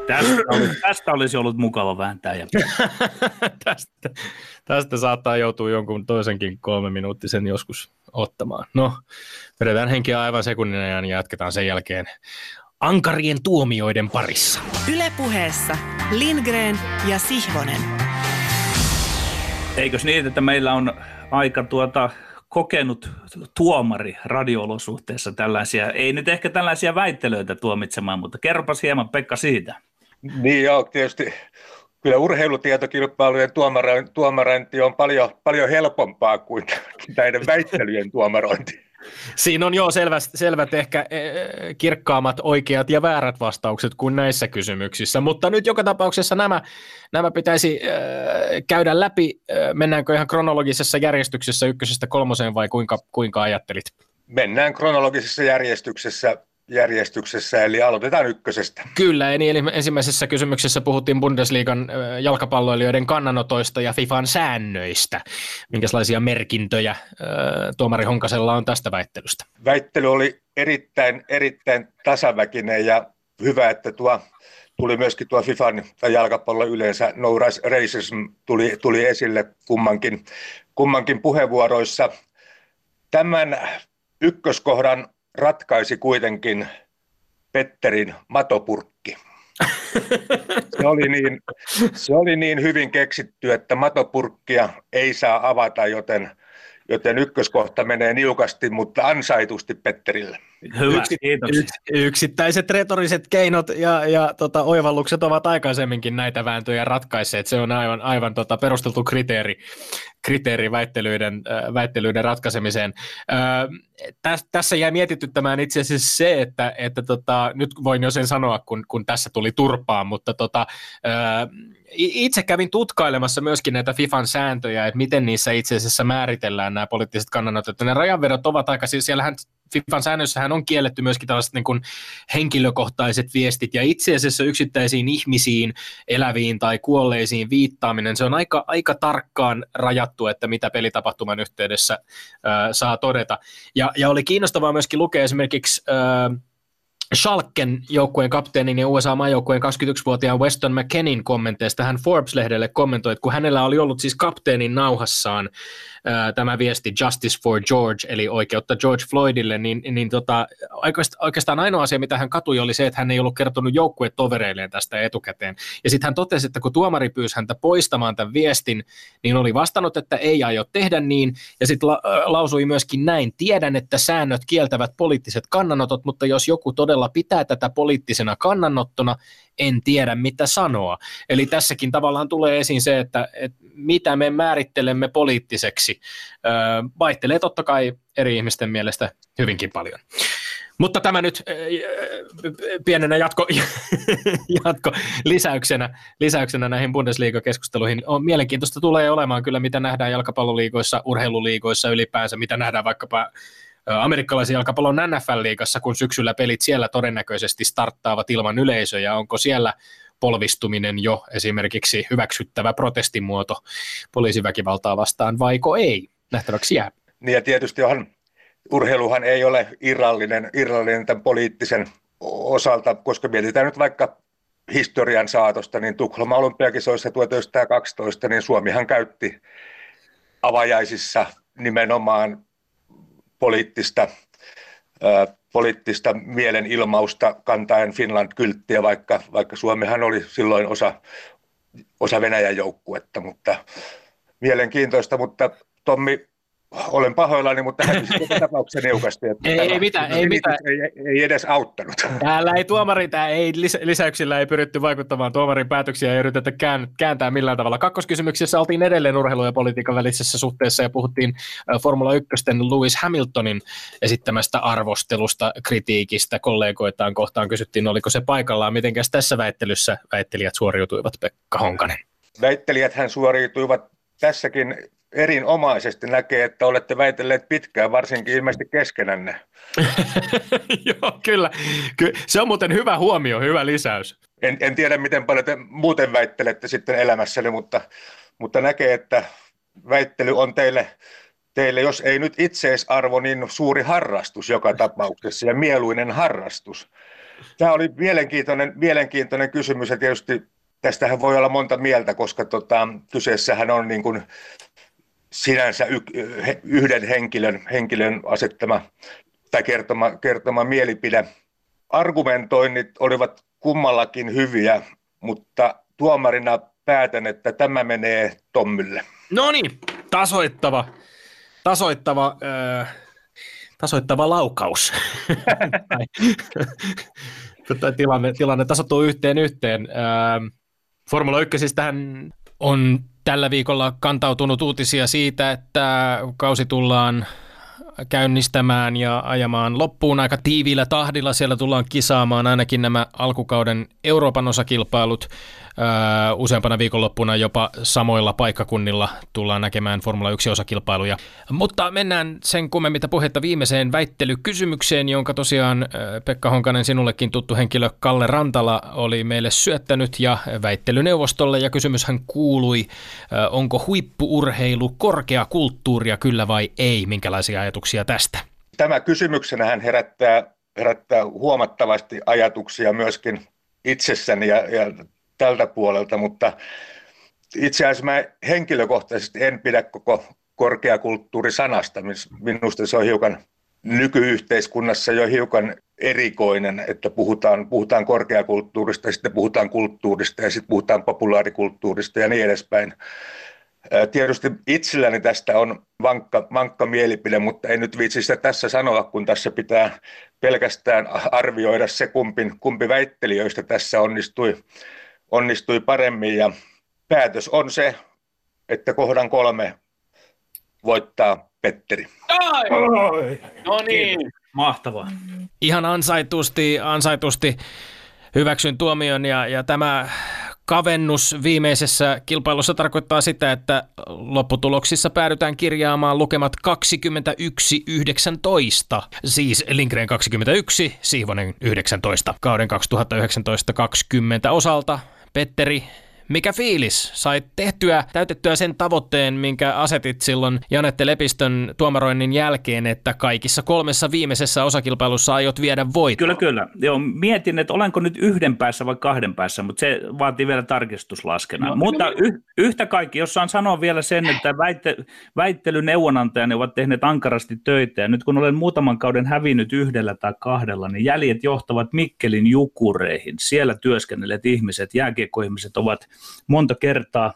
Tästä, olisi, tästä olisi ollut mukava vääntää. Ja... tästä, tästä saattaa joutua jonkun toisenkin kolme minuuttisen joskus ottamaan. No, vedetään henkiä aivan sekunnin ajan ja jatketaan sen jälkeen ankarien tuomioiden parissa. Ylepuheessa Lindgren ja Sihvonen. Eikös niin, että meillä on aika tuota kokenut tuomari radioolosuhteessa tällaisia, ei nyt ehkä tällaisia väittelyitä tuomitsemaan, mutta kerropas hieman Pekka siitä. Niin joo, tietysti kyllä urheilutietokilpailujen tuomarointi on paljon, paljon helpompaa kuin näiden väittelyjen tuomarointi. Siinä on jo selvät, selvät ehkä e, kirkkaammat oikeat ja väärät vastaukset kuin näissä kysymyksissä, mutta nyt joka tapauksessa nämä, nämä pitäisi äh, käydä läpi. Äh, mennäänkö ihan kronologisessa järjestyksessä ykkösestä kolmoseen vai kuinka, kuinka ajattelit? Mennään kronologisessa järjestyksessä järjestyksessä, eli aloitetaan ykkösestä. Kyllä, eli ensimmäisessä kysymyksessä puhuttiin Bundesliigan jalkapalloilijoiden kannanotoista ja FIFAn säännöistä. Minkälaisia merkintöjä tuomari Honkasella on tästä väittelystä? Väittely oli erittäin, erittäin tasaväkinen ja hyvä, että tuo tuli myöskin tuo FIFAn tai jalkapallo yleensä no racism tuli, tuli esille kummankin, kummankin puheenvuoroissa. Tämän ykköskohdan ratkaisi kuitenkin Petterin matopurkki. Se oli, niin, se oli niin hyvin keksitty, että matopurkkia ei saa avata, joten, joten ykköskohta menee niukasti, mutta ansaitusti Petterille. Hyvä, Yksi, kiitos. Yks, yksittäiset retoriset keinot ja, ja tota, oivallukset ovat aikaisemminkin näitä vääntöjä ratkaisseet. Se on aivan, aivan tota, perusteltu kriteeri, kriteeri väittelyiden, äh, väittelyiden ratkaisemiseen. Äh, täs, tässä jäi mietityttämään itse asiassa se, että, että tota, nyt voin jo sen sanoa, kun, kun tässä tuli turpaan, mutta tota, itse kävin tutkailemassa myöskin näitä FIFAn sääntöjä, että miten niissä itse asiassa määritellään nämä poliittiset kannanotot. Ne rajanvedot ovat aika, siis siellähän FIFAn säännössähän on kielletty myöskin tällaiset niin kuin henkilökohtaiset viestit ja itse asiassa yksittäisiin ihmisiin, eläviin tai kuolleisiin viittaaminen, se on aika, aika tarkkaan rajattu, että mitä pelitapahtuman yhteydessä äh, saa todeta. Ja, ja oli kiinnostavaa myöskin lukea esimerkiksi äh, Schalken joukkueen kapteenin ja USA-maajoukkueen 21-vuotiaan Weston McKennin kommenteista hän Forbes-lehdelle kommentoi, että kun hänellä oli ollut siis kapteenin nauhassaan ää, tämä viesti Justice for George, eli oikeutta George Floydille, niin, niin tota, oikeastaan ainoa asia, mitä hän katui, oli se, että hän ei ollut kertonut joukkuetovereilleen tästä etukäteen. Ja sitten hän totesi, että kun tuomari pyysi häntä poistamaan tämän viestin, niin oli vastannut, että ei aio tehdä niin, ja sitten la- lausui myöskin näin, tiedän, että säännöt kieltävät poliittiset kannanotot, mutta jos joku todella pitää tätä poliittisena kannanottona, en tiedä mitä sanoa. Eli tässäkin tavallaan tulee esiin se, että, että mitä me määrittelemme poliittiseksi, öö, vaihtelee totta kai eri ihmisten mielestä hyvinkin paljon. Mutta tämä nyt pienenä jatko, jatko lisäyksenä, lisäyksenä näihin Bundesliga-keskusteluihin on mielenkiintoista tulee olemaan kyllä, mitä nähdään jalkapalloliigoissa, urheiluliigoissa ylipäänsä, mitä nähdään vaikkapa amerikkalaisen jalkapallon NFL-liigassa, kun syksyllä pelit siellä todennäköisesti starttaavat ilman yleisöä, onko siellä polvistuminen jo esimerkiksi hyväksyttävä protestimuoto poliisiväkivaltaa vastaan, vaiko ei? Nähtäväksi jää. Niin ja tietysti onhan, urheiluhan ei ole irrallinen, irrallinen tämän poliittisen, osalta, koska mietitään nyt vaikka historian saatosta, niin Tukholman olympiakisoissa 1912, niin Suomihan käytti avajaisissa nimenomaan poliittista, poliittista mielenilmausta kantaen Finland-kylttiä, vaikka, vaikka Suomihan oli silloin osa, osa Venäjän joukkuetta, mutta mielenkiintoista, mutta Tommi olen pahoillani, mutta hävisin tapauksen niukasti. Että ei, ei mitään, ei mitään. Ei, ei, edes auttanut. Täällä ei tuomari, tää ei lisäyksillä ei pyritty vaikuttamaan tuomarin päätöksiä ei yritetä kääntää millään tavalla. Kakkoskysymyksessä oltiin edelleen urheilu- ja politiikan välisessä suhteessa ja puhuttiin Formula 1 Lewis Hamiltonin esittämästä arvostelusta, kritiikistä kollegoitaan kohtaan. Kysyttiin, oliko se paikallaan. Mitenkäs tässä väittelyssä väittelijät suoriutuivat, Pekka Honkanen? Väittelijät hän suoriutuivat tässäkin erinomaisesti näkee, että olette väitelleet pitkään, varsinkin ilmeisesti keskenänne. Joo, kyllä. Ky- se on muuten hyvä huomio, hyvä lisäys. En, en tiedä, miten paljon te muuten väittelette sitten elämässäni, mutta, mutta näkee, että väittely on teille, teille, jos ei nyt itseisarvo, niin suuri harrastus joka tapauksessa ja mieluinen harrastus. Tämä oli mielenkiintoinen, mielenkiintoinen kysymys ja tietysti tästähän voi olla monta mieltä, koska tota, kyseessähän on niin kuin sinänsä yhden henkilön, henkilön asettama tai kertoma, kertoma mielipide. Argumentoinnit olivat kummallakin hyviä, mutta tuomarina päätän, että tämä menee Tommille. No niin, tasoittava, tasoittava, äh, tasoittava laukaus. tilanne, tilanne tasoittuu yhteen yhteen. Äh, Formula 1 tähän on tällä viikolla kantautunut uutisia siitä, että kausi tullaan käynnistämään ja ajamaan loppuun aika tiiviillä tahdilla. Siellä tullaan kisaamaan ainakin nämä alkukauden Euroopan osakilpailut. Useampana viikonloppuna jopa samoilla paikkakunnilla tullaan näkemään Formula 1-osakilpailuja. Mutta mennään sen kummemmin puhetta viimeiseen väittelykysymykseen, jonka tosiaan Pekka Honkanen sinullekin tuttu henkilö Kalle Rantala oli meille syöttänyt ja väittelyneuvostolle. Ja kysymyshän kuului, onko huippuurheilu korkea kulttuuria kyllä vai ei? Minkälaisia ajatuksia tästä? Tämä kysymyksenä herättää, herättää huomattavasti ajatuksia myöskin itsessäni ja, ja tältä puolelta, mutta itse asiassa mä henkilökohtaisesti en pidä koko korkeakulttuurisanasta. Minusta se on hiukan nykyyhteiskunnassa jo hiukan erikoinen, että puhutaan, puhutaan korkeakulttuurista ja sitten puhutaan kulttuurista ja sitten puhutaan populaarikulttuurista ja niin edespäin. Tietysti itselläni tästä on vankka, vankka mielipide, mutta en nyt viitsi sitä tässä sanoa, kun tässä pitää pelkästään arvioida se, kumpi, kumpi väittelijöistä tässä onnistui onnistui paremmin ja päätös on se, että kohdan kolme voittaa Petteri. Ai! No niin. Mahtavaa. Ihan ansaitusti, ansaitusti hyväksyn tuomion ja, ja tämä kavennus viimeisessä kilpailussa tarkoittaa sitä, että lopputuloksissa päädytään kirjaamaan lukemat 21-19, siis Lindgren 21, Siivonen 19, kauden 2019-2020 osalta Petteri, mikä fiilis? Sait tehtyä, täytettyä sen tavoitteen, minkä asetit silloin Janette Lepistön tuomaroinnin jälkeen, että kaikissa kolmessa viimeisessä osakilpailussa aiot viedä voit. Kyllä, kyllä. Joo, mietin, että olenko nyt yhden päässä vai kahden päässä, mutta se vaatii vielä tarkistuslaskennan. No, mutta y- yhtä kaikki, jos saan sanoa vielä sen, että väitte- väittelyneuvonantajani ovat tehneet ankarasti töitä, ja nyt kun olen muutaman kauden hävinnyt yhdellä tai kahdella, niin jäljet johtavat Mikkelin jukureihin. Siellä työskennelleet ihmiset, jääkiekkoihmiset ovat monta kertaa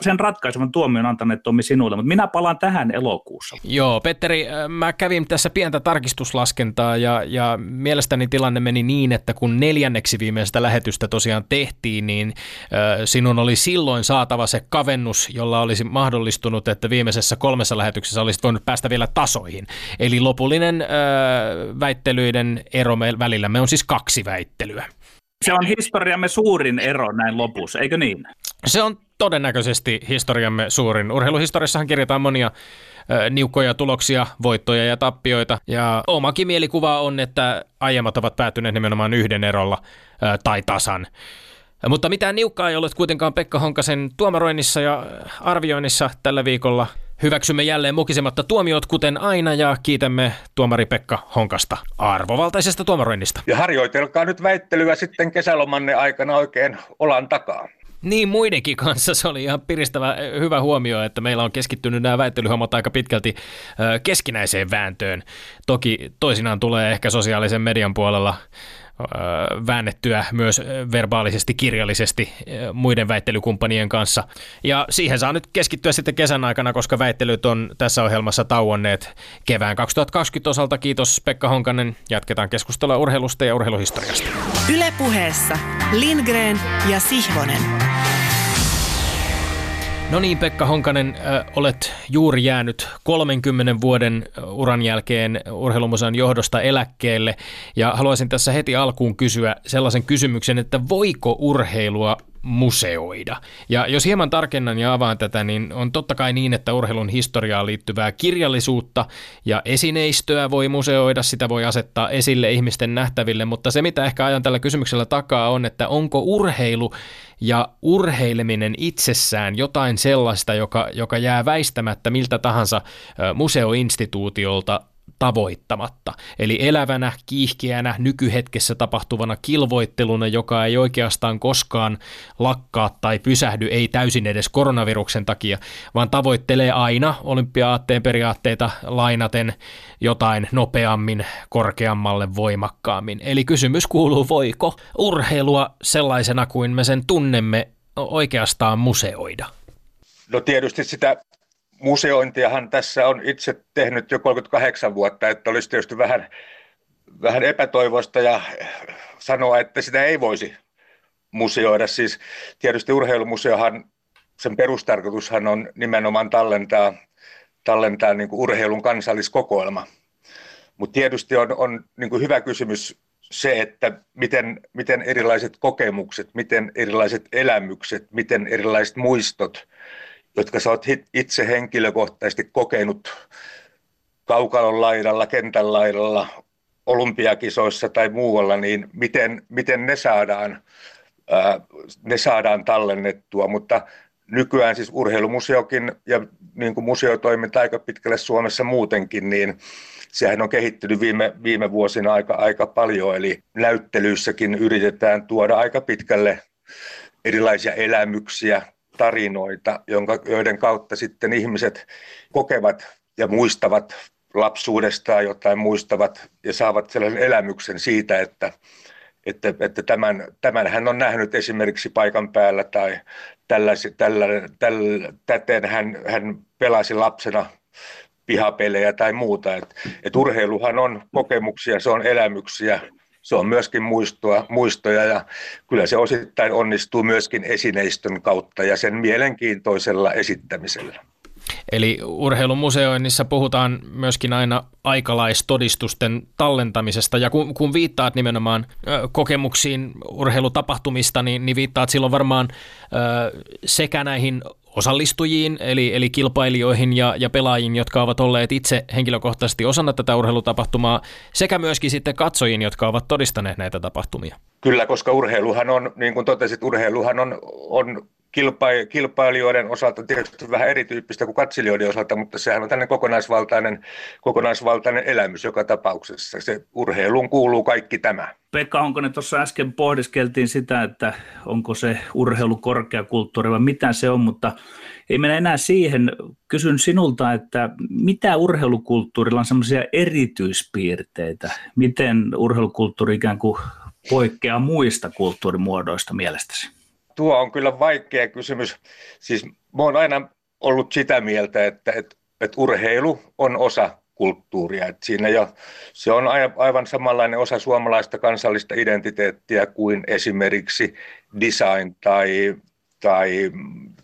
sen ratkaisevan tuomion antaneet Tommi sinuille, mutta minä palaan tähän elokuussa. Joo, Petteri, äh, mä kävin tässä pientä tarkistuslaskentaa ja, ja mielestäni tilanne meni niin, että kun neljänneksi viimeistä lähetystä tosiaan tehtiin, niin äh, sinun oli silloin saatava se kavennus, jolla olisi mahdollistunut, että viimeisessä kolmessa lähetyksessä olisit voinut päästä vielä tasoihin. Eli lopullinen äh, väittelyiden ero välillä me on siis kaksi väittelyä. Se on historiamme suurin ero näin lopussa, eikö niin? Se on todennäköisesti historiamme suurin. Urheiluhistoriassahan kirjataan monia niukkoja tuloksia, voittoja ja tappioita. Ja omakin mielikuva on, että aiemmat ovat päättyneet nimenomaan yhden erolla tai tasan. Mutta mitään niukkaa ei ollut kuitenkaan Pekka Honkasen tuomaroinnissa ja arvioinnissa tällä viikolla. Hyväksymme jälleen mukisematta tuomiot kuten aina ja kiitämme tuomari Pekka Honkasta arvovaltaisesta tuomaroinnista. Ja harjoitelkaa nyt väittelyä sitten kesälomanne aikana oikein olan takaa. Niin muidenkin kanssa se oli ihan piristävä hyvä huomio, että meillä on keskittynyt nämä väittelyhommat aika pitkälti keskinäiseen vääntöön. Toki toisinaan tulee ehkä sosiaalisen median puolella väännettyä myös verbaalisesti, kirjallisesti muiden väittelykumppanien kanssa. Ja siihen saa nyt keskittyä sitten kesän aikana, koska väittelyt on tässä ohjelmassa tauonneet kevään 2020 osalta. Kiitos Pekka Honkanen. Jatketaan keskustelua urheilusta ja urheiluhistoriasta. Ylepuheessa Lindgren ja Sihvonen. No niin, Pekka Honkanen, äh, olet juuri jäänyt 30 vuoden uran jälkeen urheilumuseon johdosta eläkkeelle. Ja haluaisin tässä heti alkuun kysyä sellaisen kysymyksen, että voiko urheilua museoida. Ja jos hieman tarkennan ja avaan tätä, niin on totta kai niin, että urheilun historiaan liittyvää kirjallisuutta ja esineistöä voi museoida, sitä voi asettaa esille ihmisten nähtäville, mutta se mitä ehkä ajan tällä kysymyksellä takaa on, että onko urheilu ja urheileminen itsessään jotain sellaista, joka, joka jää väistämättä miltä tahansa museoinstituutiolta tavoittamatta. Eli elävänä, kiihkeänä, nykyhetkessä tapahtuvana kilvoitteluna, joka ei oikeastaan koskaan lakkaa tai pysähdy, ei täysin edes koronaviruksen takia, vaan tavoittelee aina olympiaatteen periaatteita lainaten jotain nopeammin, korkeammalle, voimakkaammin. Eli kysymys kuuluu, voiko urheilua sellaisena kuin me sen tunnemme oikeastaan museoida? No tietysti sitä museointiahan tässä on itse tehnyt jo 38 vuotta, että olisi tietysti vähän, vähän epätoivoista ja sanoa, että sitä ei voisi museoida. Siis tietysti urheilumuseohan, sen perustarkoitushan on nimenomaan tallentaa, tallentaa niin urheilun kansalliskokoelma. Mutta tietysti on, on niin hyvä kysymys se, että miten, miten erilaiset kokemukset, miten erilaiset elämykset, miten erilaiset muistot – jotka sä oot itse henkilökohtaisesti kokenut kaukalon laidalla, kentän laidalla, olympiakisoissa tai muualla, niin miten, miten ne, saadaan, ää, ne saadaan tallennettua. Mutta nykyään siis urheilumuseokin ja niin kuin museotoiminta aika pitkälle Suomessa muutenkin, niin sehän on kehittynyt viime, viime vuosina aika, aika paljon, eli näyttelyissäkin yritetään tuoda aika pitkälle erilaisia elämyksiä, tarinoita, jonka, joiden kautta sitten ihmiset kokevat ja muistavat lapsuudestaan jotain, muistavat ja saavat sellaisen elämyksen siitä, että, että, että tämän, tämän hän on nähnyt esimerkiksi paikan päällä tai tällaisi, tällä, tällä, täten hän, hän pelasi lapsena pihapelejä tai muuta. Et, et urheiluhan on kokemuksia, se on elämyksiä, se on myöskin muistoa, muistoja ja kyllä se osittain onnistuu myöskin esineistön kautta ja sen mielenkiintoisella esittämisellä. Eli urheilumuseoinnissa puhutaan myöskin aina aikalaistodistusten tallentamisesta, ja kun, kun viittaat nimenomaan kokemuksiin urheilutapahtumista, niin, niin viittaat silloin varmaan ö, sekä näihin osallistujiin, eli, eli kilpailijoihin ja, ja pelaajiin, jotka ovat olleet itse henkilökohtaisesti osana tätä urheilutapahtumaa, sekä myöskin sitten katsojiin, jotka ovat todistaneet näitä tapahtumia. Kyllä, koska urheiluhan on, niin kuin totesit, urheiluhan on, on kilpailijoiden osalta tietysti vähän erityyppistä kuin katselijoiden osalta, mutta sehän on tällainen kokonaisvaltainen, kokonaisvaltainen elämys joka tapauksessa. Se urheiluun kuuluu kaikki tämä. Pekka Honkonen, tuossa äsken pohdiskeltiin sitä, että onko se urheilu korkeakulttuuri vai mitä se on, mutta ei mennä enää siihen. Kysyn sinulta, että mitä urheilukulttuurilla on semmoisia erityispiirteitä? Miten urheilukulttuuri ikään kuin poikkeaa muista kulttuurimuodoista mielestäsi? Tuo on kyllä vaikea kysymys. Siis mä oon aina ollut sitä mieltä, että, että, että urheilu on osa kulttuuria. Että siinä jo, se on aivan samanlainen osa suomalaista kansallista identiteettiä kuin esimerkiksi design tai, tai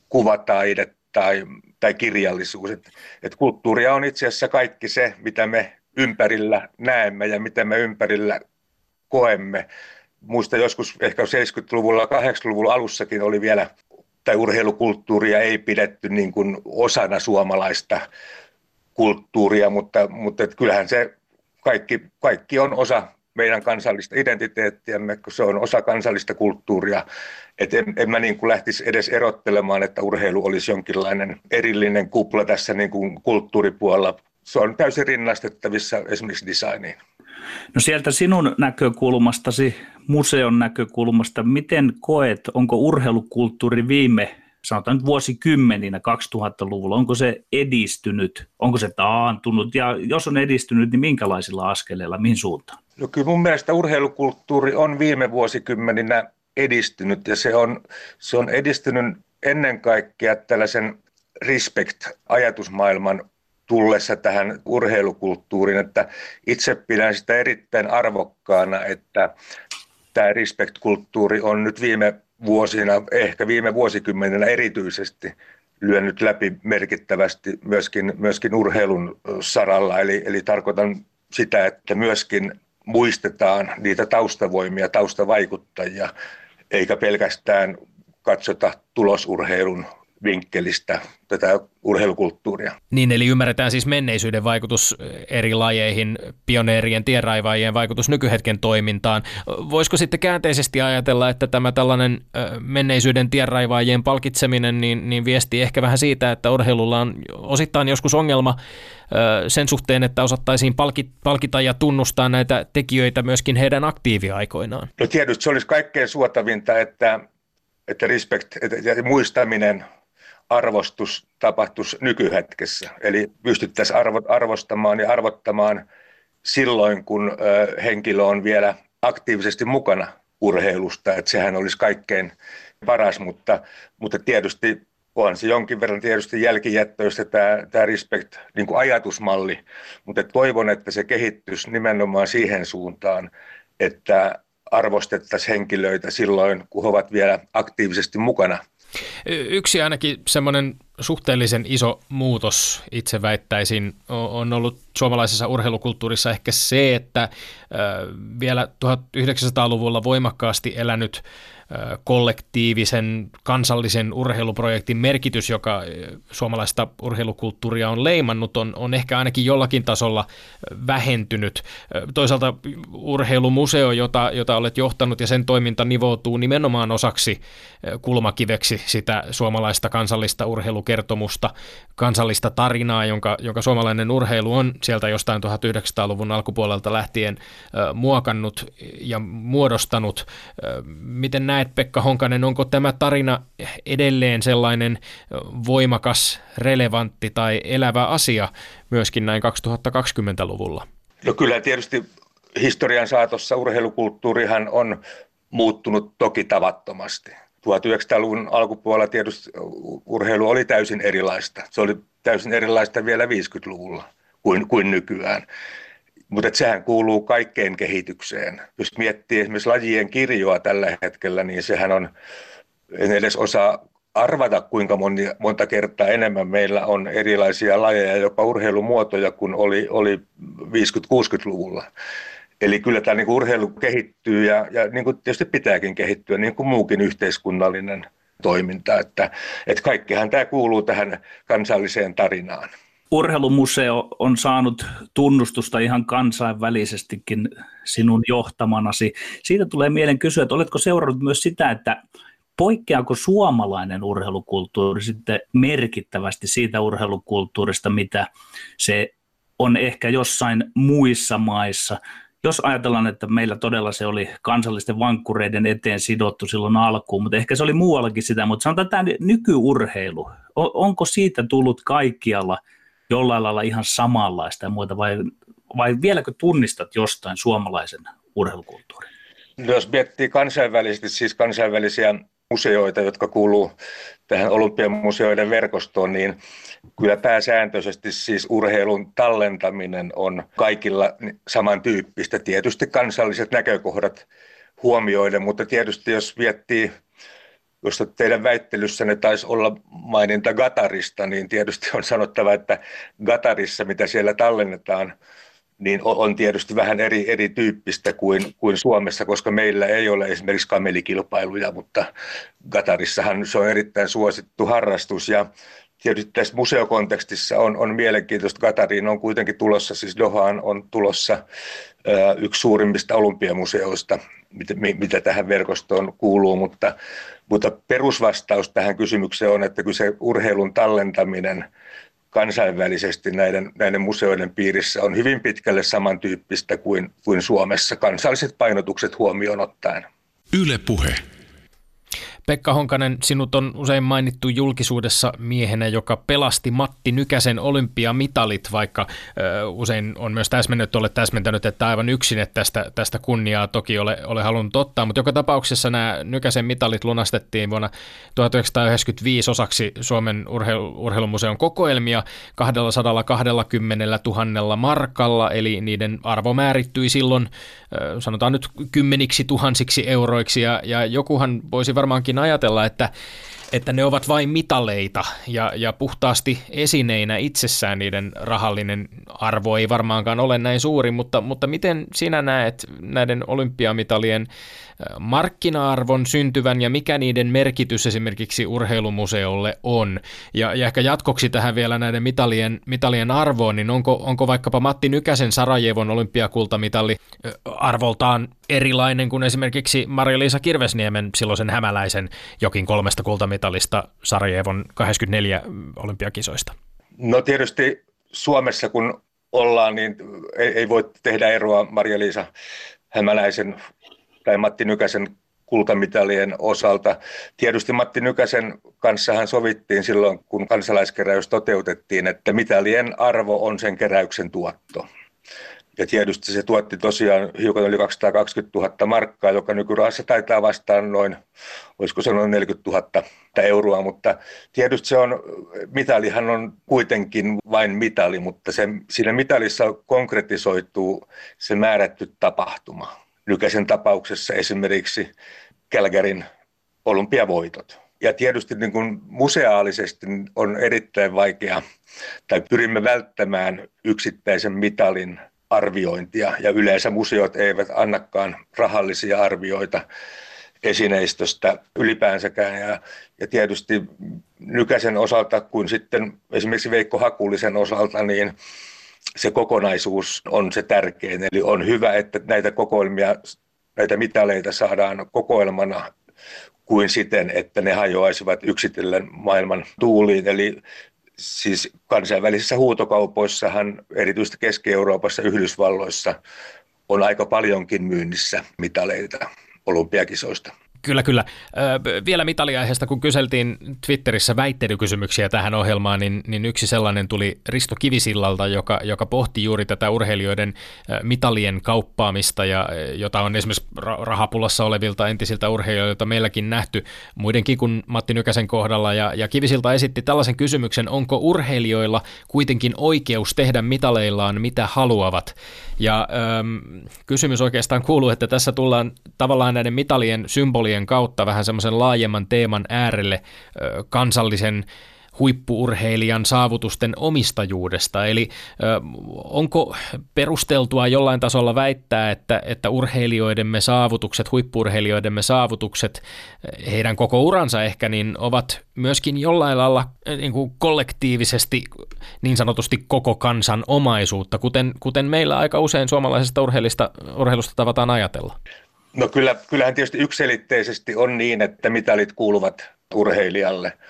kuvataide tai, tai kirjallisuus. Et, et kulttuuria on itse asiassa kaikki se, mitä me ympärillä näemme ja mitä me ympärillä koemme muista joskus ehkä 70-luvulla, 80-luvun alussakin oli vielä, tai urheilukulttuuria ei pidetty niin kuin osana suomalaista kulttuuria, mutta, mutta kyllähän se kaikki, kaikki on osa meidän kansallista identiteettiämme, kun se on osa kansallista kulttuuria. Et en, en mä niin kuin lähtisi edes erottelemaan, että urheilu olisi jonkinlainen erillinen kupla tässä niin kuin kulttuuripuolella. Se on täysin rinnastettavissa esimerkiksi designiin. No sieltä sinun näkökulmastasi, museon näkökulmasta, miten koet, onko urheilukulttuuri viime sanotaan nyt vuosikymmeninä 2000-luvulla, onko se edistynyt, onko se taantunut ja jos on edistynyt, niin minkälaisilla askeleilla, mihin suuntaan? No kyllä mun mielestä urheilukulttuuri on viime vuosikymmeninä edistynyt ja se on, se on edistynyt ennen kaikkea tällaisen respect-ajatusmaailman tullessa tähän urheilukulttuuriin, että itse pidän sitä erittäin arvokkaana, että tämä respect-kulttuuri on nyt viime vuosina, ehkä viime vuosikymmenenä erityisesti lyönyt läpi merkittävästi myöskin, myöskin urheilun saralla. Eli, eli tarkoitan sitä, että myöskin muistetaan niitä taustavoimia, taustavaikuttajia, eikä pelkästään katsota tulosurheilun vinkkelistä tätä urheilukulttuuria. Niin, eli ymmärretään siis menneisyyden vaikutus eri lajeihin, pioneerien, tienraivaajien vaikutus nykyhetken toimintaan. Voisiko sitten käänteisesti ajatella, että tämä tällainen menneisyyden tienraivaajien palkitseminen niin, niin viesti ehkä vähän siitä, että urheilulla on osittain joskus ongelma sen suhteen, että osattaisiin palkita ja tunnustaa näitä tekijöitä myöskin heidän aktiiviaikoinaan? No tietysti se olisi kaikkein suotavinta, että, että respect että muistaminen – arvostus tapahtuisi nykyhetkessä. Eli pystyttäisiin arvostamaan ja arvottamaan silloin, kun henkilö on vielä aktiivisesti mukana urheilusta, että sehän olisi kaikkein paras, mutta, mutta tietysti on se jonkin verran tietysti jälkijättöistä tämä, tämä respect niin ajatusmalli, mutta toivon, että se kehittyisi nimenomaan siihen suuntaan, että arvostettaisiin henkilöitä silloin, kun he ovat vielä aktiivisesti mukana Yksi ainakin semmoinen suhteellisen iso muutos, itse väittäisin, on ollut suomalaisessa urheilukulttuurissa ehkä se, että vielä 1900-luvulla voimakkaasti elänyt kollektiivisen kansallisen urheiluprojektin merkitys, joka suomalaista urheilukulttuuria on leimannut, on, on ehkä ainakin jollakin tasolla vähentynyt. Toisaalta urheilumuseo, jota, jota olet johtanut ja sen toiminta nivoutuu nimenomaan osaksi kulmakiveksi sitä suomalaista kansallista urheilukertomusta, kansallista tarinaa, jonka, jonka suomalainen urheilu on sieltä jostain 1900-luvun alkupuolelta lähtien muokannut ja muodostanut. Miten näet näet, Pekka Honkanen, onko tämä tarina edelleen sellainen voimakas, relevantti tai elävä asia myöskin näin 2020-luvulla? No kyllä tietysti historian saatossa urheilukulttuurihan on muuttunut toki tavattomasti. 1900-luvun alkupuolella tietysti urheilu oli täysin erilaista. Se oli täysin erilaista vielä 50-luvulla kuin, kuin nykyään. Mutta sehän kuuluu kaikkeen kehitykseen. Jos miettii esimerkiksi lajien kirjoa tällä hetkellä, niin sehän on, en edes osaa arvata, kuinka moni, monta kertaa enemmän meillä on erilaisia lajeja, jopa urheilumuotoja, kuin oli, oli 50-60-luvulla. Eli kyllä tämä niin urheilu kehittyy ja, ja niin kuin tietysti pitääkin kehittyä, niin kuin muukin yhteiskunnallinen toiminta. Että, että kaikkihan tämä kuuluu tähän kansalliseen tarinaan urheilumuseo on saanut tunnustusta ihan kansainvälisestikin sinun johtamanasi. Siitä tulee mieleen kysyä, että oletko seurannut myös sitä, että poikkeako suomalainen urheilukulttuuri sitten merkittävästi siitä urheilukulttuurista, mitä se on ehkä jossain muissa maissa. Jos ajatellaan, että meillä todella se oli kansallisten vankkureiden eteen sidottu silloin alkuun, mutta ehkä se oli muuallakin sitä, mutta sanotaan tämä nykyurheilu, onko siitä tullut kaikkialla – jollain lailla ihan samanlaista ja muuta, vai, vai vieläkö tunnistat jostain suomalaisen urheilukulttuurin? No, jos miettii kansainvälisesti, siis kansainvälisiä museoita, jotka kuuluu tähän olympiamuseoiden verkostoon, niin kyllä pääsääntöisesti siis urheilun tallentaminen on kaikilla samantyyppistä. Tietysti kansalliset näkökohdat huomioiden, mutta tietysti jos miettii josta teidän väittelyssänne taisi olla maininta Gatarista, niin tietysti on sanottava, että Gatarissa, mitä siellä tallennetaan, niin on tietysti vähän eri, erityyppistä kuin, kuin Suomessa, koska meillä ei ole esimerkiksi kamelikilpailuja, mutta Gatarissahan se on erittäin suosittu harrastus ja tietysti tässä museokontekstissa on, on mielenkiintoista. Katariin on kuitenkin tulossa, siis Dohaan on tulossa yksi suurimmista olympiamuseoista, mitä, mitä tähän verkostoon kuuluu, mutta, mutta perusvastaus tähän kysymykseen on, että kyllä se urheilun tallentaminen kansainvälisesti näiden, näiden museoiden piirissä on hyvin pitkälle samantyyppistä kuin, kuin Suomessa kansalliset painotukset huomioon ottaen. Yle puhe. Pekka Honkanen, sinut on usein mainittu julkisuudessa miehenä, joka pelasti Matti Nykäsen olympiamitalit, vaikka ö, usein on myös täsmennyt, olet täsmentänyt, että aivan yksin, että tästä, tästä kunniaa toki ole, ole halunnut ottaa, mutta joka tapauksessa nämä Nykäsen mitalit lunastettiin vuonna 1995 osaksi Suomen urheilu, urheilumuseon kokoelmia 220 000 markalla, eli niiden arvo määrittyi silloin sanotaan nyt kymmeniksi tuhansiksi euroiksi, ja, ja jokuhan voisi varmaankin ajatella, että että ne ovat vain mitaleita ja, ja puhtaasti esineinä itsessään niiden rahallinen arvo ei varmaankaan ole näin suuri, mutta, mutta miten sinä näet näiden olympiamitalien markkina-arvon syntyvän ja mikä niiden merkitys esimerkiksi urheilumuseolle on? Ja, ja ehkä jatkoksi tähän vielä näiden mitalien, mitalien arvoon, niin onko, onko vaikkapa Matti Nykäsen Sarajevon olympiakultamitali arvoltaan erilainen kuin esimerkiksi Maria-Liisa Kirvesniemen silloisen hämäläisen jokin kolmesta kultamitalista Sarajevon 84 olympiakisoista? No tietysti Suomessa kun ollaan, niin ei, ei voi tehdä eroa Maria-Liisa Hämäläisen tai Matti Nykäsen kultamitalien osalta. Tietysti Matti Nykäsen kanssa hän sovittiin silloin, kun kansalaiskeräys toteutettiin, että mitalien arvo on sen keräyksen tuotto. Ja tietysti se tuotti tosiaan hiukan yli 220 000 markkaa, joka nykyrahassa taitaa vastaan noin, olisiko se noin 40 000 euroa, mutta tietysti se on, mitalihan on kuitenkin vain mitali, mutta se, siinä mitalissa konkretisoituu se määrätty tapahtuma. Nykäisen tapauksessa esimerkiksi Kälkärin olympiavoitot. Ja tietysti niin kuin museaalisesti on erittäin vaikea, tai pyrimme välttämään yksittäisen mitalin arviointia, ja yleensä museot eivät annakaan rahallisia arvioita esineistöstä ylipäänsäkään. Ja, ja tietysti Nykäsen osalta, kuin sitten esimerkiksi Veikko Hakulisen osalta, niin se kokonaisuus on se tärkein. Eli on hyvä, että näitä kokoelmia, näitä mitaleita saadaan kokoelmana kuin siten, että ne hajoaisivat yksitellen maailman tuuliin. Eli siis kansainvälisissä huutokaupoissahan, erityisesti Keski-Euroopassa, Yhdysvalloissa, on aika paljonkin myynnissä mitaleita olympiakisoista. Kyllä, kyllä. Vielä mitaliaiheesta, kun kyseltiin Twitterissä väittelykysymyksiä tähän ohjelmaan, niin, niin yksi sellainen tuli Risto Kivisillalta, joka, joka pohti juuri tätä urheilijoiden mitalien kauppaamista, ja jota on esimerkiksi rahapulassa olevilta entisiltä urheilijoilta meilläkin nähty muidenkin kuin Matti Nykäsen kohdalla. Ja, ja Kivisilta esitti tällaisen kysymyksen, onko urheilijoilla kuitenkin oikeus tehdä mitaleillaan mitä haluavat? Ja ähm, kysymys oikeastaan kuuluu, että tässä tullaan tavallaan näiden mitalien symbolien kautta vähän semmoisen laajemman teeman äärelle kansallisen huippuurheilijan saavutusten omistajuudesta. Eli onko perusteltua jollain tasolla väittää, että, että urheilijoidemme saavutukset, huippuurheilijoidemme saavutukset, heidän koko uransa ehkä, niin ovat myöskin jollain lailla niin kuin kollektiivisesti niin sanotusti koko kansan omaisuutta, kuten, kuten meillä aika usein suomalaisesta urheilusta tavataan ajatella? No kyllä, kyllähän tietysti yksilitteisesti on niin, että mitalit kuuluvat urheilijalle –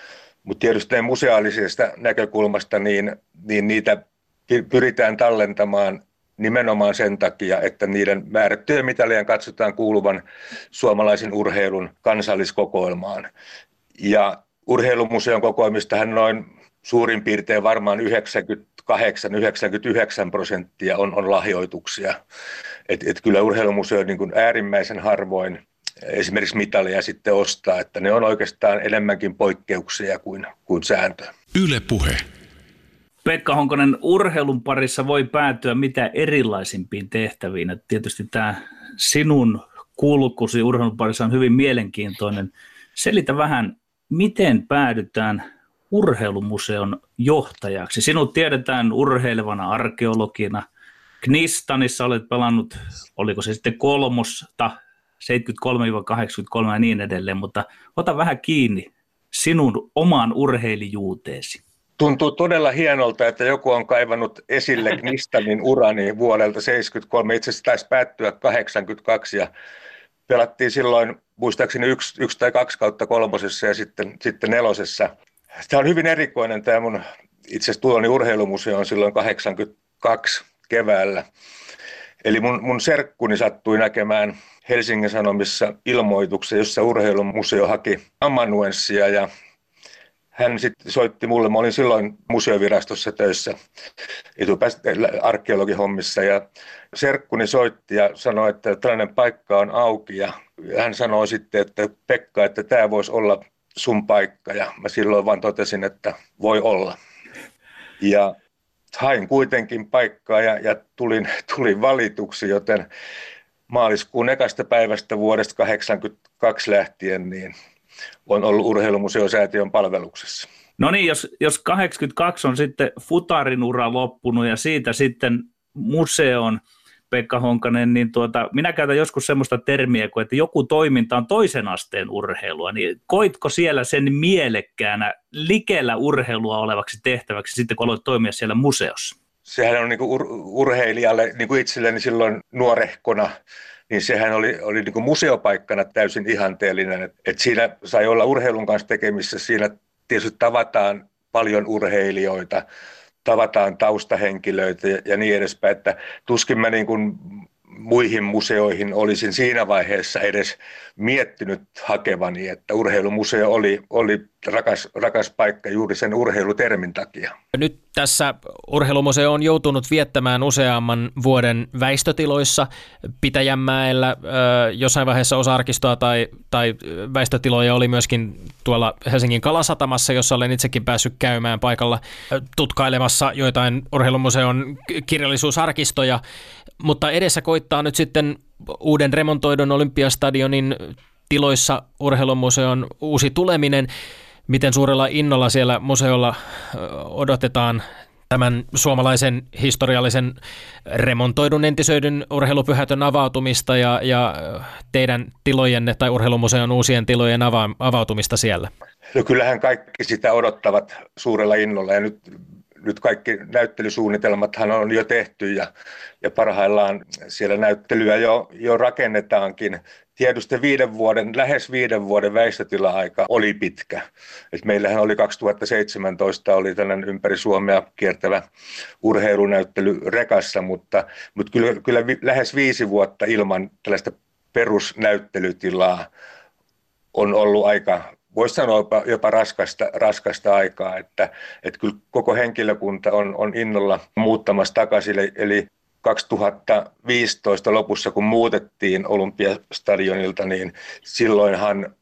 mutta tietysti museaalisesta näkökulmasta niin, niin niitä pyritään tallentamaan nimenomaan sen takia, että niiden määrättyjen mitalien katsotaan kuuluvan suomalaisen urheilun kansalliskokoelmaan. Ja urheilumuseon kokoelmistahan noin suurin piirtein varmaan 98-99 prosenttia on, on lahjoituksia. Et, et kyllä urheilumuseo niin kuin äärimmäisen harvoin esimerkiksi mitalia sitten ostaa, että ne on oikeastaan enemmänkin poikkeuksia kuin, kuin sääntö. Yle puhe. Pekka Honkonen, urheilun parissa voi päätyä mitä erilaisimpiin tehtäviin. Et tietysti tämä sinun kulkusi urheilun parissa on hyvin mielenkiintoinen. Selitä vähän, miten päädytään urheilumuseon johtajaksi. Sinut tiedetään urheilevana arkeologina. Knistanissa olet pelannut, oliko se sitten kolmosta 73-83 ja niin edelleen, mutta ota vähän kiinni sinun omaan urheilijuuteesi. Tuntuu todella hienolta, että joku on kaivannut esille Knistanin urani vuodelta 73. Itse asiassa taisi päättyä 82 ja pelattiin silloin muistaakseni yksi, yksi tai kaksi kautta kolmosessa ja sitten, sitten nelosessa. Tämä on hyvin erikoinen tämä mun itse asiassa tuloni urheilumuseo on silloin 82 keväällä. Eli mun, mun serkkuni sattui näkemään Helsingin Sanomissa ilmoituksen, jossa urheilumuseo haki amanuenssia ja hän sitten soitti mulle, mä olin silloin museovirastossa töissä etupäästä arkeologihommissa ja serkkuni soitti ja sanoi, että tällainen paikka on auki ja hän sanoi sitten, että Pekka, että tämä voisi olla sun paikka ja mä silloin vaan totesin, että voi olla. Ja hain kuitenkin paikkaa ja, ja tulin, tulin valituksi, joten maaliskuun ekasta päivästä vuodesta 1982 lähtien niin on ollut urheilumuseosäätiön palveluksessa. No niin, jos, jos 82 on sitten futarin ura loppunut ja siitä sitten museon Pekka Honkanen, niin tuota, minä käytän joskus semmoista termiä kuin, että joku toiminta on toisen asteen urheilua, niin koitko siellä sen mielekkäänä likellä urheilua olevaksi tehtäväksi sitten, kun aloit toimia siellä museossa? Sehän on niin kuin ur- urheilijalle, niin kuin itselleni silloin nuorehkona, niin sehän oli, oli niin kuin museopaikkana täysin ihanteellinen. Et, et siinä sai olla urheilun kanssa tekemissä, siinä tietysti tavataan paljon urheilijoita, tavataan taustahenkilöitä ja, niin edespäin, että tuskin mä niin kuin muihin museoihin olisin siinä vaiheessa edes miettinyt hakevani, että urheilumuseo oli, oli rakas, rakas paikka juuri sen urheilutermin takia. Nyt tässä urheilumuseo on joutunut viettämään useamman vuoden väistötiloissa Pitäjänmäellä. Jossain vaiheessa osa arkistoa tai, tai väistötiloja oli myöskin tuolla Helsingin Kalasatamassa, jossa olen itsekin päässyt käymään paikalla tutkailemassa joitain urheilumuseon kirjallisuusarkistoja. Mutta edessä koittaa nyt sitten uuden remontoidun Olympiastadionin tiloissa urheilumuseon uusi tuleminen. Miten suurella innolla siellä museolla odotetaan tämän suomalaisen historiallisen remontoidun entisöidyn urheilupyhätön avautumista ja, ja teidän tilojenne tai urheilumuseon uusien tilojen ava, avautumista siellä? No kyllähän kaikki sitä odottavat suurella innolla ja nyt nyt kaikki näyttelysuunnitelmathan on jo tehty ja, ja parhaillaan siellä näyttelyä jo, jo rakennetaankin. Tietysti viiden vuoden, lähes viiden vuoden väistötila-aika oli pitkä. Et meillähän oli 2017 oli tällainen ympäri Suomea kiertävä urheilunäyttely rekassa, mutta, mutta kyllä, kyllä vi, lähes viisi vuotta ilman tällaista perusnäyttelytilaa on ollut aika voisi sanoa jopa, jopa raskasta, raskasta aikaa, että, että kyllä koko henkilökunta on, on innolla muuttamassa takaisin, eli 2015 lopussa, kun muutettiin Olympiastadionilta, niin silloinhan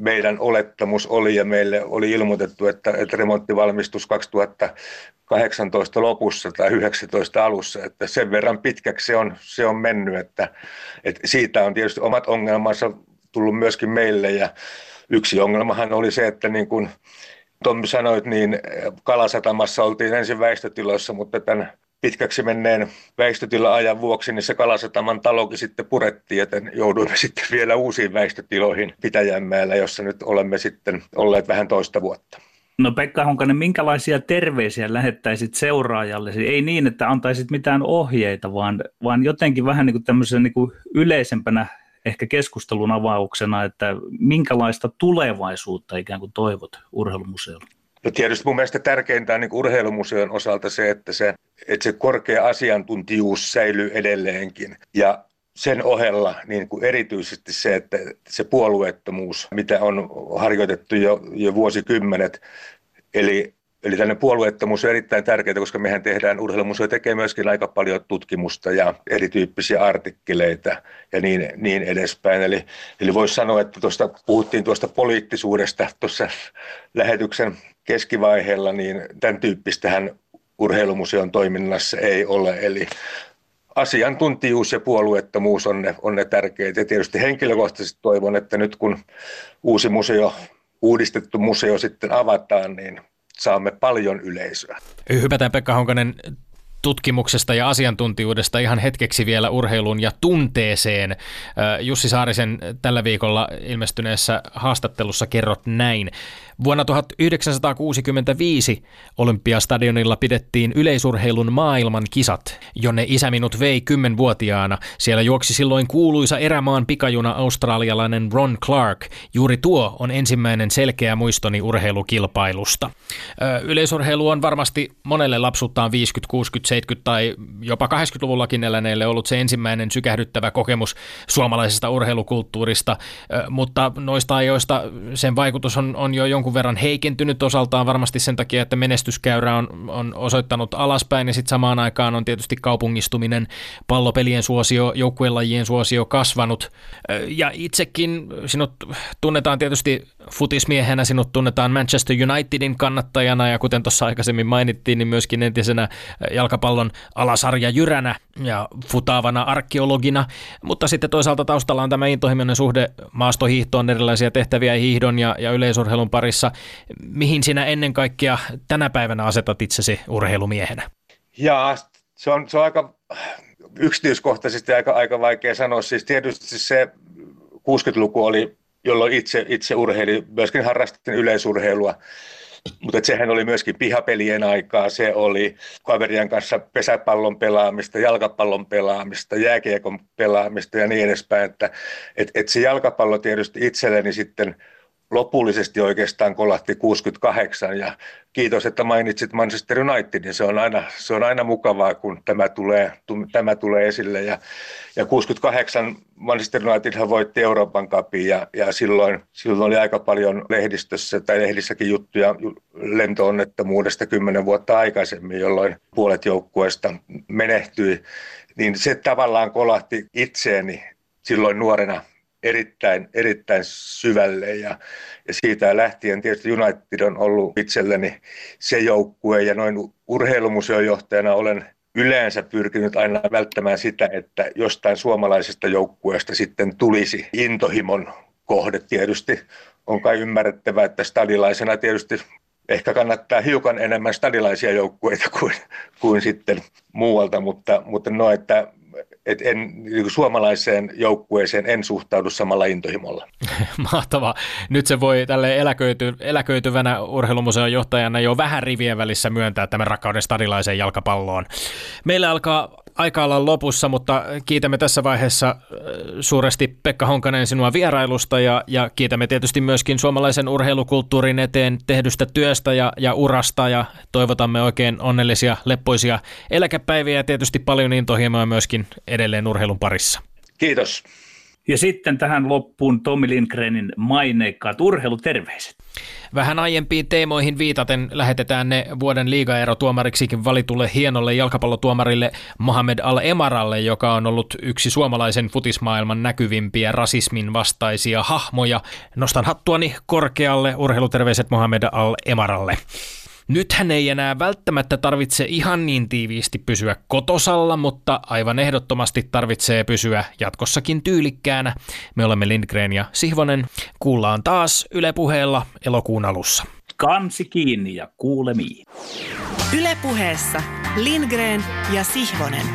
meidän olettamus oli ja meille oli ilmoitettu, että, että remontti valmistus 2018 lopussa tai 19 alussa, että sen verran pitkäksi se on, se on mennyt, että, että siitä on tietysti omat ongelmansa tullut myöskin meille ja yksi ongelmahan oli se, että niin kuin Tommi sanoit, niin Kalasatamassa oltiin ensin väistötiloissa, mutta tämän pitkäksi menneen väistötila-ajan vuoksi, niin se Kalasataman talokin sitten purettiin, joten jouduimme sitten vielä uusiin väistötiloihin Pitäjänmäellä, jossa nyt olemme sitten olleet vähän toista vuotta. No Pekka Honkanen, minkälaisia terveisiä lähettäisit seuraajallesi? Ei niin, että antaisit mitään ohjeita, vaan, vaan jotenkin vähän niin kuin tämmöisen niin kuin yleisempänä ehkä keskustelun avauksena, että minkälaista tulevaisuutta ikään kuin toivot urheilumuseolla? No tietysti mun mielestä tärkeintä on niin urheilumuseon osalta se että, se, että se korkea asiantuntijuus säilyy edelleenkin. Ja sen ohella niin kuin erityisesti se, että se puolueettomuus, mitä on harjoitettu jo, jo vuosikymmenet, eli Eli tällainen puolueettomuus on erittäin tärkeää, koska mehän tehdään, urheilumuseo tekee myöskin aika paljon tutkimusta ja erityyppisiä artikkeleita ja niin, niin edespäin. Eli, eli voisi sanoa, että tuosta, puhuttiin tuosta poliittisuudesta tuossa lähetyksen keskivaiheella, niin tämän tyyppistähän urheilumuseon toiminnassa ei ole. Eli asiantuntijuus ja puolueettomuus on ne, on ne tärkeät. Ja tietysti henkilökohtaisesti toivon, että nyt kun uusi museo, uudistettu museo sitten avataan, niin saamme paljon yleisöä. Hypätään Pekka Honkanen tutkimuksesta ja asiantuntijuudesta ihan hetkeksi vielä urheilun ja tunteeseen. Jussi Saarisen tällä viikolla ilmestyneessä haastattelussa kerrot näin. Vuonna 1965 Olympiastadionilla pidettiin yleisurheilun maailman kisat, jonne isä minut vei kymmenvuotiaana. Siellä juoksi silloin kuuluisa erämaan pikajuna australialainen Ron Clark. Juuri tuo on ensimmäinen selkeä muistoni urheilukilpailusta. Yleisurheilu on varmasti monelle lapsuuttaan 50, 60, 70 tai jopa 80-luvullakin eläneille ollut se ensimmäinen sykähdyttävä kokemus suomalaisesta urheilukulttuurista, mutta noista ajoista sen vaikutus on, on jo jonkun verran heikentynyt osaltaan varmasti sen takia, että menestyskäyrä on, on osoittanut alaspäin. Ja sitten samaan aikaan on tietysti kaupungistuminen, pallopelien suosio, joukkuelajien suosio kasvanut. Ja itsekin sinut tunnetaan tietysti futismiehenä, sinut tunnetaan Manchester Unitedin kannattajana. Ja kuten tuossa aikaisemmin mainittiin, niin myöskin entisenä jalkapallon alasarja jyränä ja futaavana arkeologina, mutta sitten toisaalta taustalla on tämä intohimoinen suhde maastohiihtoon, erilaisia tehtäviä hiihdon ja, ja yleisurheilun parissa. Mihin sinä ennen kaikkea tänä päivänä asetat itsesi urheilumiehenä? Ja se on, se on aika yksityiskohtaisesti aika, aika vaikea sanoa. Siis tietysti se 60-luku oli, jolloin itse, itse urheilin, myöskin harrastin yleisurheilua mutta sehän oli myöskin pihapelien aikaa, se oli kaverien kanssa pesäpallon pelaamista, jalkapallon pelaamista, jääkiekon pelaamista ja niin edespäin. Että et, et se jalkapallo tietysti itselleni sitten lopullisesti oikeastaan kolahti 68 ja kiitos, että mainitsit Manchester Unitedin. Se on aina, se on aina mukavaa, kun tämä tulee, tämä tulee esille. Ja, ja 68 Manchester United voitti Euroopan Cupin ja, ja silloin, silloin oli aika paljon lehdistössä tai lehdissäkin juttuja lentoonnettomuudesta kymmenen vuotta aikaisemmin, jolloin puolet joukkueesta menehtyi. Niin se tavallaan kolahti itseeni silloin nuorena erittäin, erittäin syvälle. Ja, ja siitä lähtien tietysti United on ollut itselleni se joukkue. Ja noin urheilumuseojohtajana olen yleensä pyrkinyt aina välttämään sitä, että jostain suomalaisesta joukkueesta sitten tulisi intohimon kohde. Tietysti. On kai ymmärrettävää, että stadilaisena tietysti ehkä kannattaa hiukan enemmän stadilaisia joukkueita kuin, kuin sitten muualta, mutta, mutta no, että et en, niin suomalaiseen joukkueeseen en suhtaudu samalla intohimolla. Mahtavaa. Nyt se voi tälle eläköity, eläköityvänä urheilumuseon johtajana jo vähän rivien välissä myöntää tämän rakkauden stadilaiseen jalkapalloon. Meillä alkaa aika olla lopussa, mutta kiitämme tässä vaiheessa äh, suuresti Pekka Honkanen sinua vierailusta ja, ja kiitämme tietysti myöskin suomalaisen urheilukulttuurin eteen tehdystä työstä ja, ja urasta ja toivotamme oikein onnellisia, leppoisia eläkepäiviä ja tietysti paljon intohimoa myöskin edelleen urheilun parissa. Kiitos. Ja sitten tähän loppuun Tommi Lindgrenin maineikkaat urheiluterveiset. Vähän aiempiin teemoihin viitaten lähetetään ne vuoden liigaerotuomariksikin valitulle hienolle jalkapallotuomarille Mohamed Al-Emaralle, joka on ollut yksi suomalaisen futismaailman näkyvimpiä rasismin vastaisia hahmoja. Nostan hattuani korkealle urheiluterveiset Mohamed Al-Emaralle. Nythän ei enää välttämättä tarvitse ihan niin tiiviisti pysyä kotosalla, mutta aivan ehdottomasti tarvitsee pysyä jatkossakin tyylikkäänä. Me olemme Lindgren ja Sihvonen. Kuullaan taas Yle puheella elokuun alussa. Kansi kiinni ja kuulemiin. Ylepuheessa Lindgren ja Sihvonen.